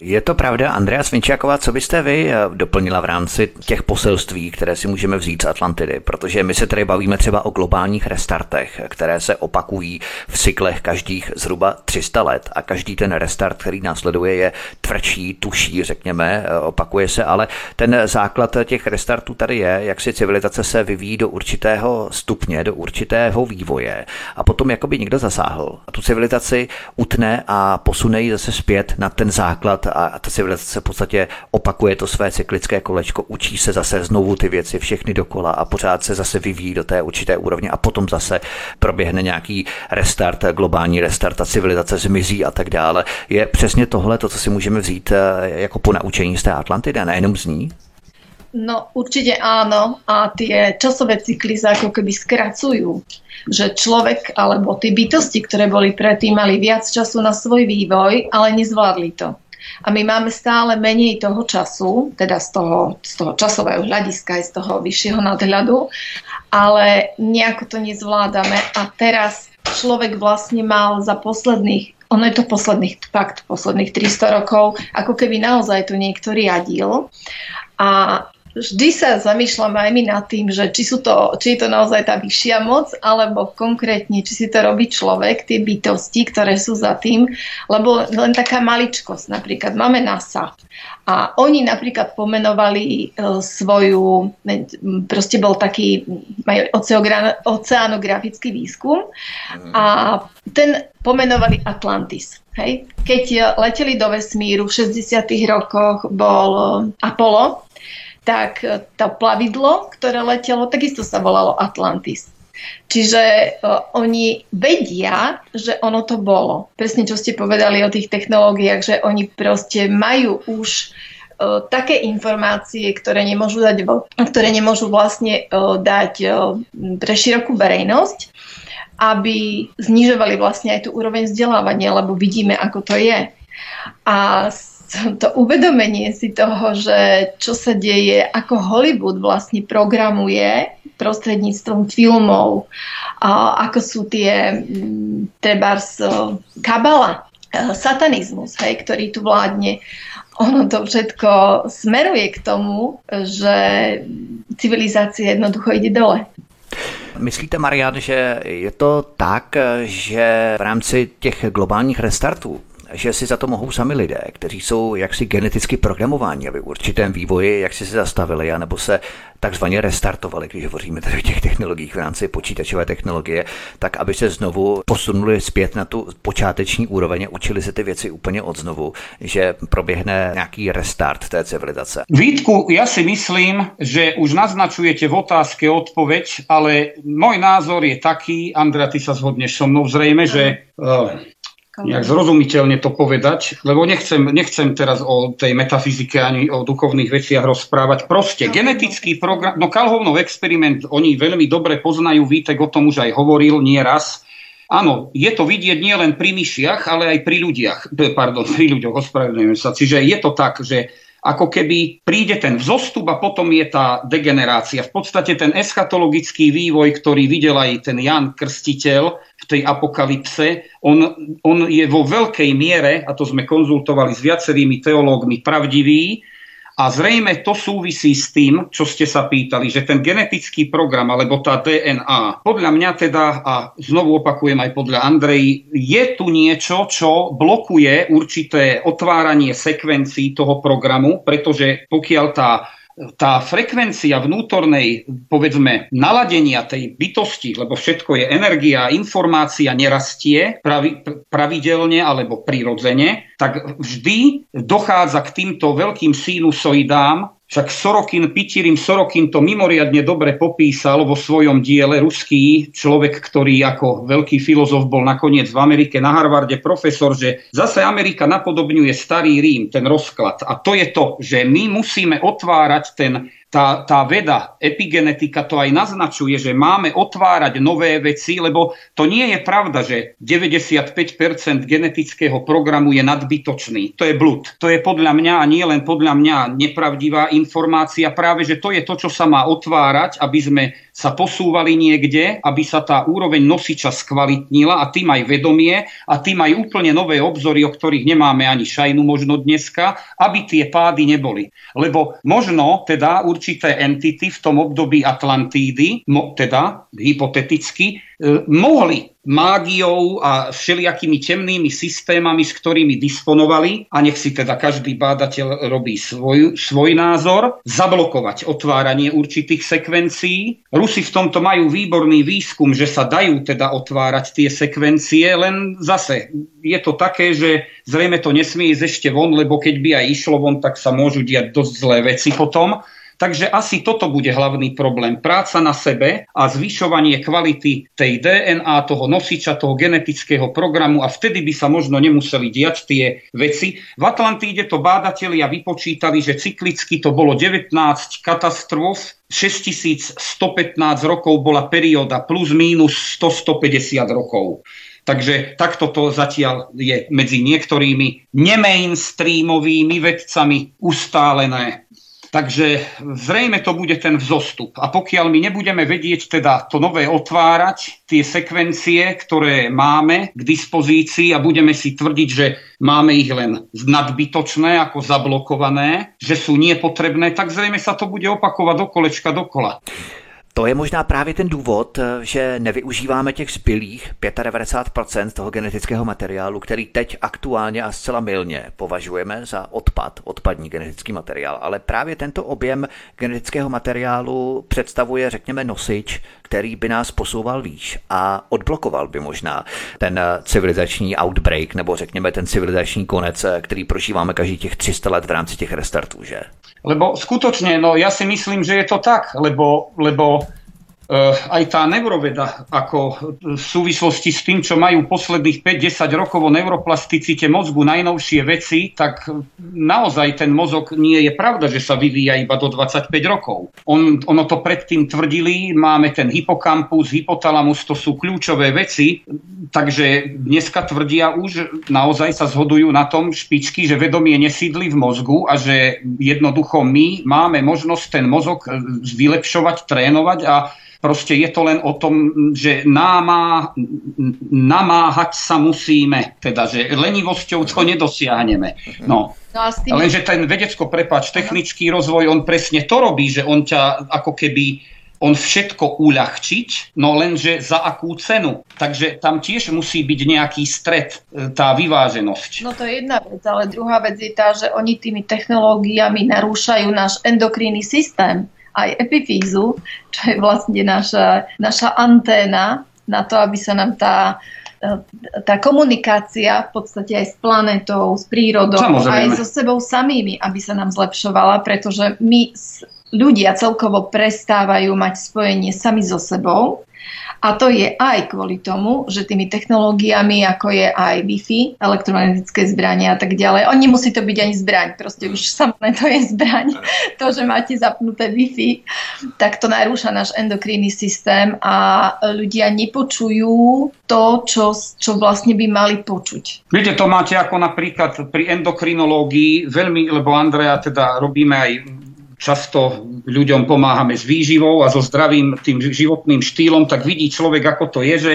Je to pravda, Andrea Svinčáková, co byste vy eh, doplnila v rámci těch poselství, které si můžeme vzít z Atlantidy? Protože my se tady bavíme třeba o globálních restartech, které se opakují v cyklech každých zhruba 300 let. A každý ten restart, který následuje, je tvrdší, tuší, řekněme, eh, opakuje se, ale ten základ těch restartů tady je, jak si civilizace se vyvíjí do určitého stupně, do určitého vývoje. A potom jakoby někdo zasáhl. A tu civilizaci utne a posune ji zase zpět na ten základ základ a ta civilizace v podstatě opakuje to své cyklické kolečko, učí se zase znovu ty věci všechny dokola a pořád se zase vyvíjí do té určité úrovně a potom zase proběhne nějaký restart, globální restart, a civilizace zmizí a tak dále. Je přesně tohle to, co si můžeme vzít eh, jako po naučení z té Atlantidy a nejenom z ní? No určite áno a tie časové cykly sa ako keby skracujú. Že človek alebo tie bytosti, ktoré boli predtým, mali viac času na svoj vývoj, ale nezvládli to a my máme stále menej toho času, teda z toho, z toho časového hľadiska aj z toho vyššieho nadhľadu, ale nejako to nezvládame a teraz človek vlastne mal za posledných ono je to posledných, fakt, posledných 300 rokov, ako keby naozaj to niekto riadil. A vždy sa zamýšľam aj my nad tým, že či, sú to, či je to naozaj tá vyššia moc, alebo konkrétne, či si to robí človek, tie bytosti, ktoré sú za tým, lebo len taká maličkosť, napríklad máme NASA a oni napríklad pomenovali e, svoju, proste bol taký, majú oceanografický výskum a ten pomenovali Atlantis. Hej? Keď leteli do vesmíru v 60. rokoch, bol Apollo, tak e, to plavidlo, ktoré letelo, takisto sa volalo Atlantis. Čiže uh, oni vedia, že ono to bolo. Presne čo ste povedali o tých technológiách, že oni proste majú už uh, také informácie, ktoré nemôžu dať, ktoré nemôžu vlastne uh, dať uh, pre širokú verejnosť, aby znižovali vlastne aj tú úroveň vzdelávania, lebo vidíme, ako to je. A to uvedomenie si toho, že čo sa deje, ako Hollywood vlastne programuje prostredníctvom filmov, ako sú tie mm, trebárs kabala, e, satanizmus, hej, ktorý tu vládne. Ono to všetko smeruje k tomu, že civilizácia jednoducho ide dole. Myslíte, Marian, že je to tak, že v rámci těch globálních restartů že si za to mohou sami lidé, kteří jsou jaksi geneticky programováni, aby v určitém vývoji jak si se zastavili, anebo se takzvaně restartovali, když hovoříme tady o těch technologiích v rámci počítačové technologie, tak aby se znovu posunuli zpět na tu počáteční úroveň a učili se ty věci úplně od znovu, že proběhne nějaký restart té civilizace. Vítku, ja si myslím, že už naznačujete v otázke odpoveď, ale môj názor je taký, Andrea, ty sa zhodneš so mnou zrejme, že uh, nejak zrozumiteľne to povedať, lebo nechcem, nechcem teraz o tej metafyzike ani o duchovných veciach rozprávať. Proste genetický program, no Kalhovnov experiment oni veľmi dobre poznajú, Vítek o tom už aj hovoril nie raz. Áno, je to vidieť nielen pri myšiach, ale aj pri ľuďach. Pardon, pri ľuďoch, ospravedlňujem sa. Čiže je to tak, že ako keby príde ten vzostup a potom je tá degenerácia. V podstate ten eschatologický vývoj, ktorý videl aj ten Jan Krstiteľ v tej apokalypse, on, on je vo veľkej miere, a to sme konzultovali s viacerými teológmi, pravdivý, a zrejme to súvisí s tým, čo ste sa pýtali, že ten genetický program alebo tá DNA, podľa mňa teda, a znovu opakujem aj podľa Andrej, je tu niečo, čo blokuje určité otváranie sekvencií toho programu, pretože pokiaľ tá tá frekvencia vnútornej, povedzme, naladenia tej bytosti, lebo všetko je energia, informácia nerastie pravi, pravidelne alebo prirodzene, tak vždy dochádza k týmto veľkým sinusoidám, však Sorokin, Pitirim Sorokin to mimoriadne dobre popísal vo svojom diele, ruský človek, ktorý ako veľký filozof bol nakoniec v Amerike na Harvarde profesor, že zase Amerika napodobňuje starý Rím, ten rozklad. A to je to, že my musíme otvárať ten tá, tá veda, epigenetika to aj naznačuje, že máme otvárať nové veci, lebo to nie je pravda, že 95% genetického programu je nadbytočný. To je blud. To je podľa mňa a nie len podľa mňa nepravdivá informácia. Práve, že to je to, čo sa má otvárať, aby sme sa posúvali niekde, aby sa tá úroveň nosiča skvalitnila a tým aj vedomie a tým aj úplne nové obzory, o ktorých nemáme ani šajnu možno dneska, aby tie pády neboli. Lebo možno teda určité entity v tom období Atlantídy, mo, teda hypoteticky, e, mohli mágiou a všelijakými temnými systémami, s ktorými disponovali, a nech si teda každý bádateľ robí svoj, svoj názor, zablokovať otváranie určitých sekvencií. Rusi v tomto majú výborný výskum, že sa dajú teda otvárať tie sekvencie, len zase je to také, že zrejme to nesmie ísť ešte von, lebo keď by aj išlo von, tak sa môžu diať dosť zlé veci potom. Takže asi toto bude hlavný problém. Práca na sebe a zvyšovanie kvality tej DNA, toho nosiča, toho genetického programu a vtedy by sa možno nemuseli diať tie veci. V Atlantíde to bádatelia vypočítali, že cyklicky to bolo 19 katastrof, 6115 rokov bola perióda plus mínus 100-150 rokov. Takže takto to zatiaľ je medzi niektorými nemainstreamovými vedcami ustálené. Takže zrejme to bude ten vzostup. A pokiaľ my nebudeme vedieť teda to nové otvárať, tie sekvencie, ktoré máme k dispozícii a budeme si tvrdiť, že máme ich len nadbytočné, ako zablokované, že sú nepotrebné, tak zrejme sa to bude opakovať do kolečka dokola. To je možná právě ten důvod, že nevyužíváme těch zbylých 95% toho genetického materiálu, který teď aktuálně a zcela milně považujeme za odpad, odpadní genetický materiál. Ale právě tento objem genetického materiálu představuje, řekněme, nosič, který by nás posouval výš a odblokoval by možná ten civilizační outbreak, nebo řekněme ten civilizační konec, který prožíváme každý těch 300 let v rámci těch restartů, že? Lebo skutočne, no ja si myslím, že je to tak, lebo, lebo aj tá neuroveda, ako v súvislosti s tým, čo majú posledných 5-10 rokov o neuroplasticite mozgu, najnovšie veci, tak naozaj ten mozog nie je pravda, že sa vyvíja iba do 25 rokov. On, ono to predtým tvrdili, máme ten hypokampus, hypotalamus, to sú kľúčové veci, takže dneska tvrdia už, naozaj sa zhodujú na tom špičky, že vedomie nesídli v mozgu a že jednoducho my máme možnosť ten mozog vylepšovať, trénovať a Proste je to len o tom, že náma, namáhať sa musíme, teda, že lenivosťou to nedosiahneme. No. No a tým... Lenže ten vedecko, prepáč, technický rozvoj, on presne to robí, že on ťa ako keby on všetko uľahčiť, no lenže za akú cenu. Takže tam tiež musí byť nejaký stred, e, tá vyváženosť. No to je jedna vec, ale druhá vec je tá, že oni tými technológiami narúšajú náš endokrinný systém aj epifízu, čo je vlastne naša, naša anténa na to, aby sa nám tá, tá komunikácia v podstate aj s planetou, s prírodou, Samozrejme. aj so sebou samými, aby sa nám zlepšovala, pretože my ľudia celkovo prestávajú mať spojenie sami so sebou a to je aj kvôli tomu, že tými technológiami, ako je aj Wi-Fi, elektromagnetické zbrania a tak ďalej, on nemusí to byť ani zbraň, proste už samotné to je zbraň. To, že máte zapnuté Wi-Fi, tak to narúša náš endokrinný systém a ľudia nepočujú to, čo, čo vlastne by mali počuť. Viete, to máte ako napríklad pri endokrinológii, veľmi, lebo Andrea teda robíme aj často ľuďom pomáhame s výživou a so zdravým tým životným štýlom, tak vidí človek, ako to je, že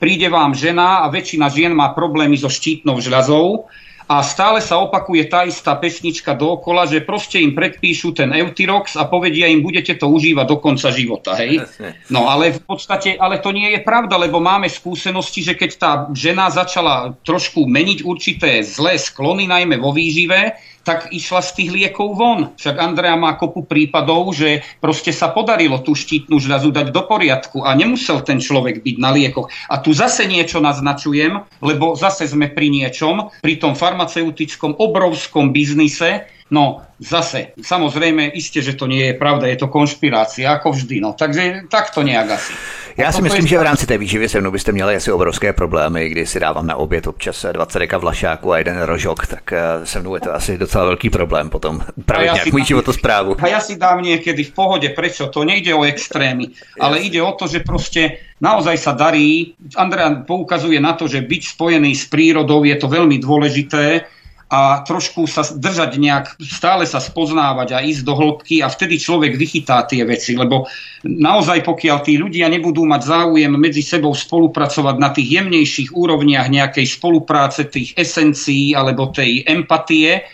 príde vám žena a väčšina žien má problémy so štítnou žľazou a stále sa opakuje tá istá pesnička dookola, že proste im predpíšu ten Eutirox a povedia im, budete to užívať do konca života. Hej? No ale v podstate, ale to nie je pravda, lebo máme skúsenosti, že keď tá žena začala trošku meniť určité zlé sklony, najmä vo výžive, tak išla z tých liekov von. Však Andrea má kopu prípadov, že proste sa podarilo tú štítnu žľazu dať do poriadku a nemusel ten človek byť na liekoch. A tu zase niečo naznačujem, lebo zase sme pri niečom, pri tom farmaceutickom obrovskom biznise, No zase, samozrejme, iste, že to nie je pravda, je to konšpirácia, ako vždy. No. Takže takto nejak asi. Já si myslím, že v rámci té výživy se mnou byste měli asi obrovské problémy, kdy si dávám na oběd občas 20 deka vlašáku a jeden rožok, tak eh, se mnou je to asi docela velký problém potom upravit ja nějak můj životosprávu. A ja si dám niekedy v pohode, prečo? To nejde o extrémy, ale ide o to, že proste naozaj sa darí. Andrea poukazuje na to, že byť spojený s prírodou je to veľmi dôležité a trošku sa držať nejak, stále sa spoznávať a ísť do hĺbky a vtedy človek vychytá tie veci, lebo naozaj pokiaľ tí ľudia nebudú mať záujem medzi sebou spolupracovať na tých jemnejších úrovniach nejakej spolupráce, tých esencií alebo tej empatie,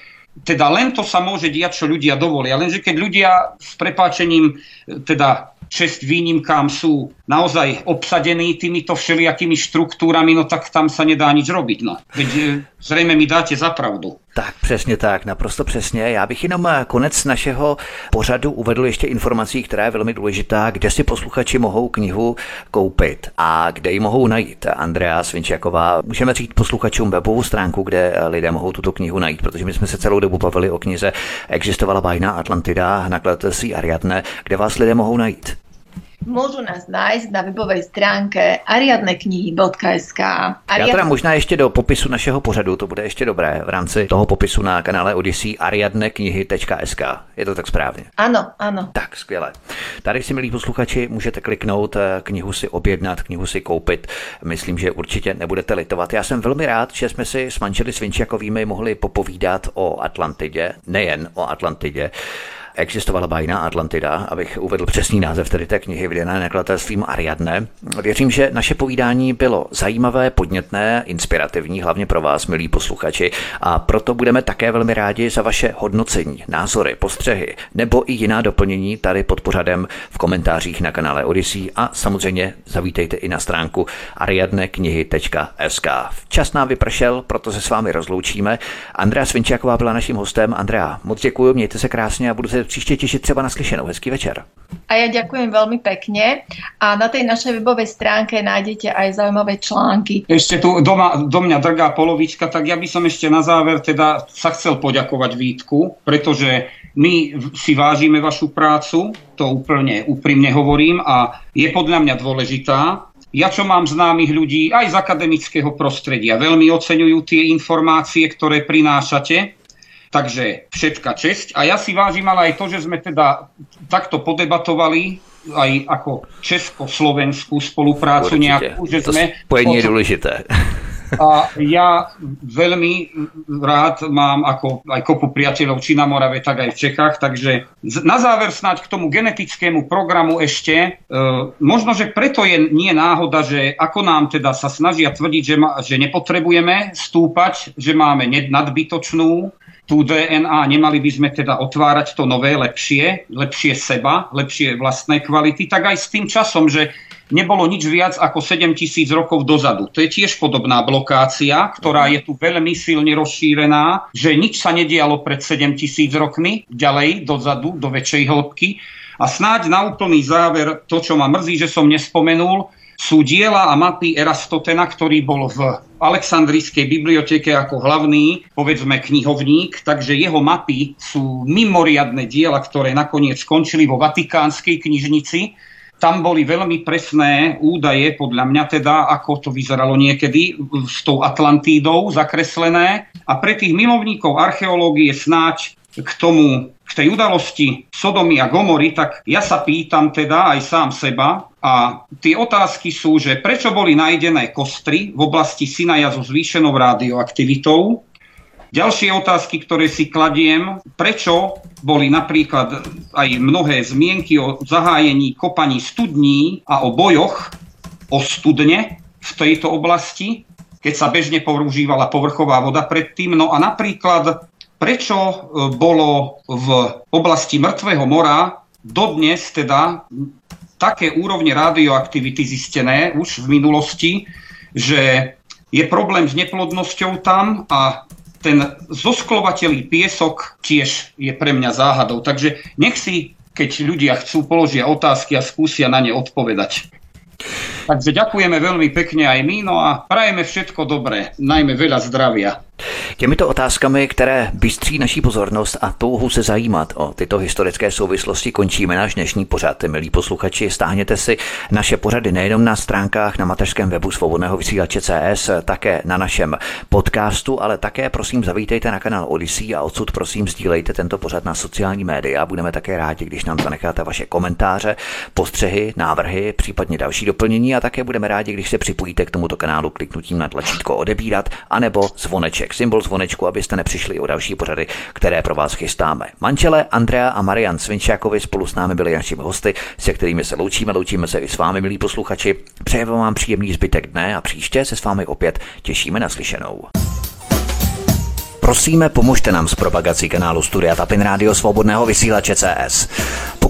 teda len to sa môže diať, čo ľudia dovolia. Lenže keď ľudia s prepáčením teda čest výnimkám sú naozaj obsadení týmito všelijakými štruktúrami, no tak tam sa nedá nič robiť. No. Veď e, zřejmě mi dáte za pravdu. Tak přesně tak, naprosto přesně. Já bych jenom e, konec našeho pořadu uvedl ještě informací, která je velmi důležitá, kde si posluchači mohou knihu koupit a kde ji mohou najít. Andrea Svinčaková, můžeme říct posluchačům webovou stránku, kde e, lidé mohou tuto knihu najít, protože my jsme se celou dobu bavili o knize Existovala bajná Atlantida, nakladatelství Ariadne, kde vás lidé mohou najít. Môžu nás nájsť na webovej stránke ariadneknihy.sk. Ariadne... Já teda možná ještě do popisu našeho pořadu, to bude ještě dobré, v rámci toho popisu na kanále Odyssey ariadneknihy.sk. Je to tak správně? Ano, ano. Tak, skvěle. Tady si, milí posluchači, můžete kliknout, eh, knihu si objednat, knihu si koupit. Myslím, že určitě nebudete litovat. Já jsem velmi rád, že jsme si s manželi Svinčiakovými mohli popovídat o Atlantidě, nejen o Atlantidě, existovala bajná Atlantida, abych uvedl přesný název tedy té knihy vydané nakladatelstvím Ariadne. Věřím, že naše povídání bylo zajímavé, podnětné, inspirativní, hlavně pro vás, milí posluchači, a proto budeme také velmi rádi za vaše hodnocení, názory, postřehy nebo i jiná doplnění tady pod pořadem v komentářích na kanále Odyssey a samozřejmě zavítejte i na stránku ariadneknihy.sk. Čas nám vypršel, proto se s vámi rozloučíme. Andrea Svinčáková byla naším hostem. Andrea, moc děkuji, mějte se krásně a budu se příště těšit třeba na slyšenou. Hezký večer. A ja ďakujem veľmi pekne. A na tej našej webovej stránke nájdete aj zaujímavé články. Ešte tu doma, do mňa drgá polovička, tak ja by som ešte na záver teda sa chcel poďakovať Vítku, pretože my si vážime vašu prácu, to úplne úprimne hovorím a je podľa mňa dôležitá. Ja, čo mám známych ľudí aj z akademického prostredia, veľmi oceňujú tie informácie, ktoré prinášate Takže všetka česť. A ja si vážim ale aj to, že sme teda takto podebatovali aj ako česko-slovenskú spoluprácu Určite. nejakú, že to sme... Spojenie je dôležité. A ja veľmi rád mám ako aj kopu priateľov či na Morave, tak aj v Čechách. Takže na záver snáď k tomu genetickému programu ešte. E, možno, že preto je nie náhoda, že ako nám teda sa snažia tvrdiť, že, ma, že nepotrebujeme stúpať, že máme nadbytočnú tú DNA, nemali by sme teda otvárať to nové, lepšie, lepšie seba, lepšie vlastné kvality, tak aj s tým časom, že nebolo nič viac ako 7 tisíc rokov dozadu. To je tiež podobná blokácia, ktorá je tu veľmi silne rozšírená, že nič sa nedialo pred 7 tisíc rokmi, ďalej dozadu, do väčšej hĺbky. A snáď na úplný záver, to, čo ma mrzí, že som nespomenul, sú diela a mapy Erastotena, ktorý bol v Alexandrijskej biblioteke ako hlavný, povedzme, knihovník, takže jeho mapy sú mimoriadne diela, ktoré nakoniec skončili vo Vatikánskej knižnici. Tam boli veľmi presné údaje, podľa mňa teda, ako to vyzeralo niekedy s tou Atlantídou zakreslené. A pre tých milovníkov archeológie snáď k tomu, k tej udalosti Sodomy a Gomory, tak ja sa pýtam teda aj sám seba, a tie otázky sú, že prečo boli nájdené kostry v oblasti Sinaja so zvýšenou radioaktivitou. Ďalšie otázky, ktoré si kladiem, prečo boli napríklad aj mnohé zmienky o zahájení kopaní studní a o bojoch o studne v tejto oblasti, keď sa bežne používala povrchová voda predtým. No a napríklad, prečo e, bolo v oblasti Mŕtvého mora dodnes teda také úrovne radioaktivity zistené už v minulosti, že je problém s neplodnosťou tam a ten zosklovateľý piesok tiež je pre mňa záhadou. Takže nech si, keď ľudia chcú, položia otázky a skúsia na ne odpovedať. Takže ďakujeme veľmi pekne aj my, no a prajeme všetko dobré, najmä veľa zdravia. Těmito otázkami, které bystří naší pozornost a touhu se zajímat o tyto historické souvislosti, končíme náš dnešní pořad. Milí posluchači, stáhněte si naše pořady nejenom na stránkách na mateřském webu svobodného vysílače CS, také na našem podcastu, ale také prosím zavítejte na kanál Odyssey a odsud prosím sdílejte tento pořad na sociální média. Budeme také rádi, když nám zanecháte vaše komentáře, postřehy, návrhy, případně další doplnění a také budeme rádi, když se připojíte k tomuto kanálu kliknutím na tlačítko odebírat anebo zvoneček, symbol zvonečku, abyste nepřišli o další pořady, které pro vás chystáme. Mančele, Andrea a Marian Svinčákovi spolu s námi byli našimi hosty, se kterými se loučíme, loučíme se i s vámi, milí posluchači. Přejeme vám příjemný zbytek dne a příště se s vámi opět těšíme na slyšenou. Prosíme, pomožte nám s propagací kanálu Studia Tapin Rádio Svobodného vysílače CS.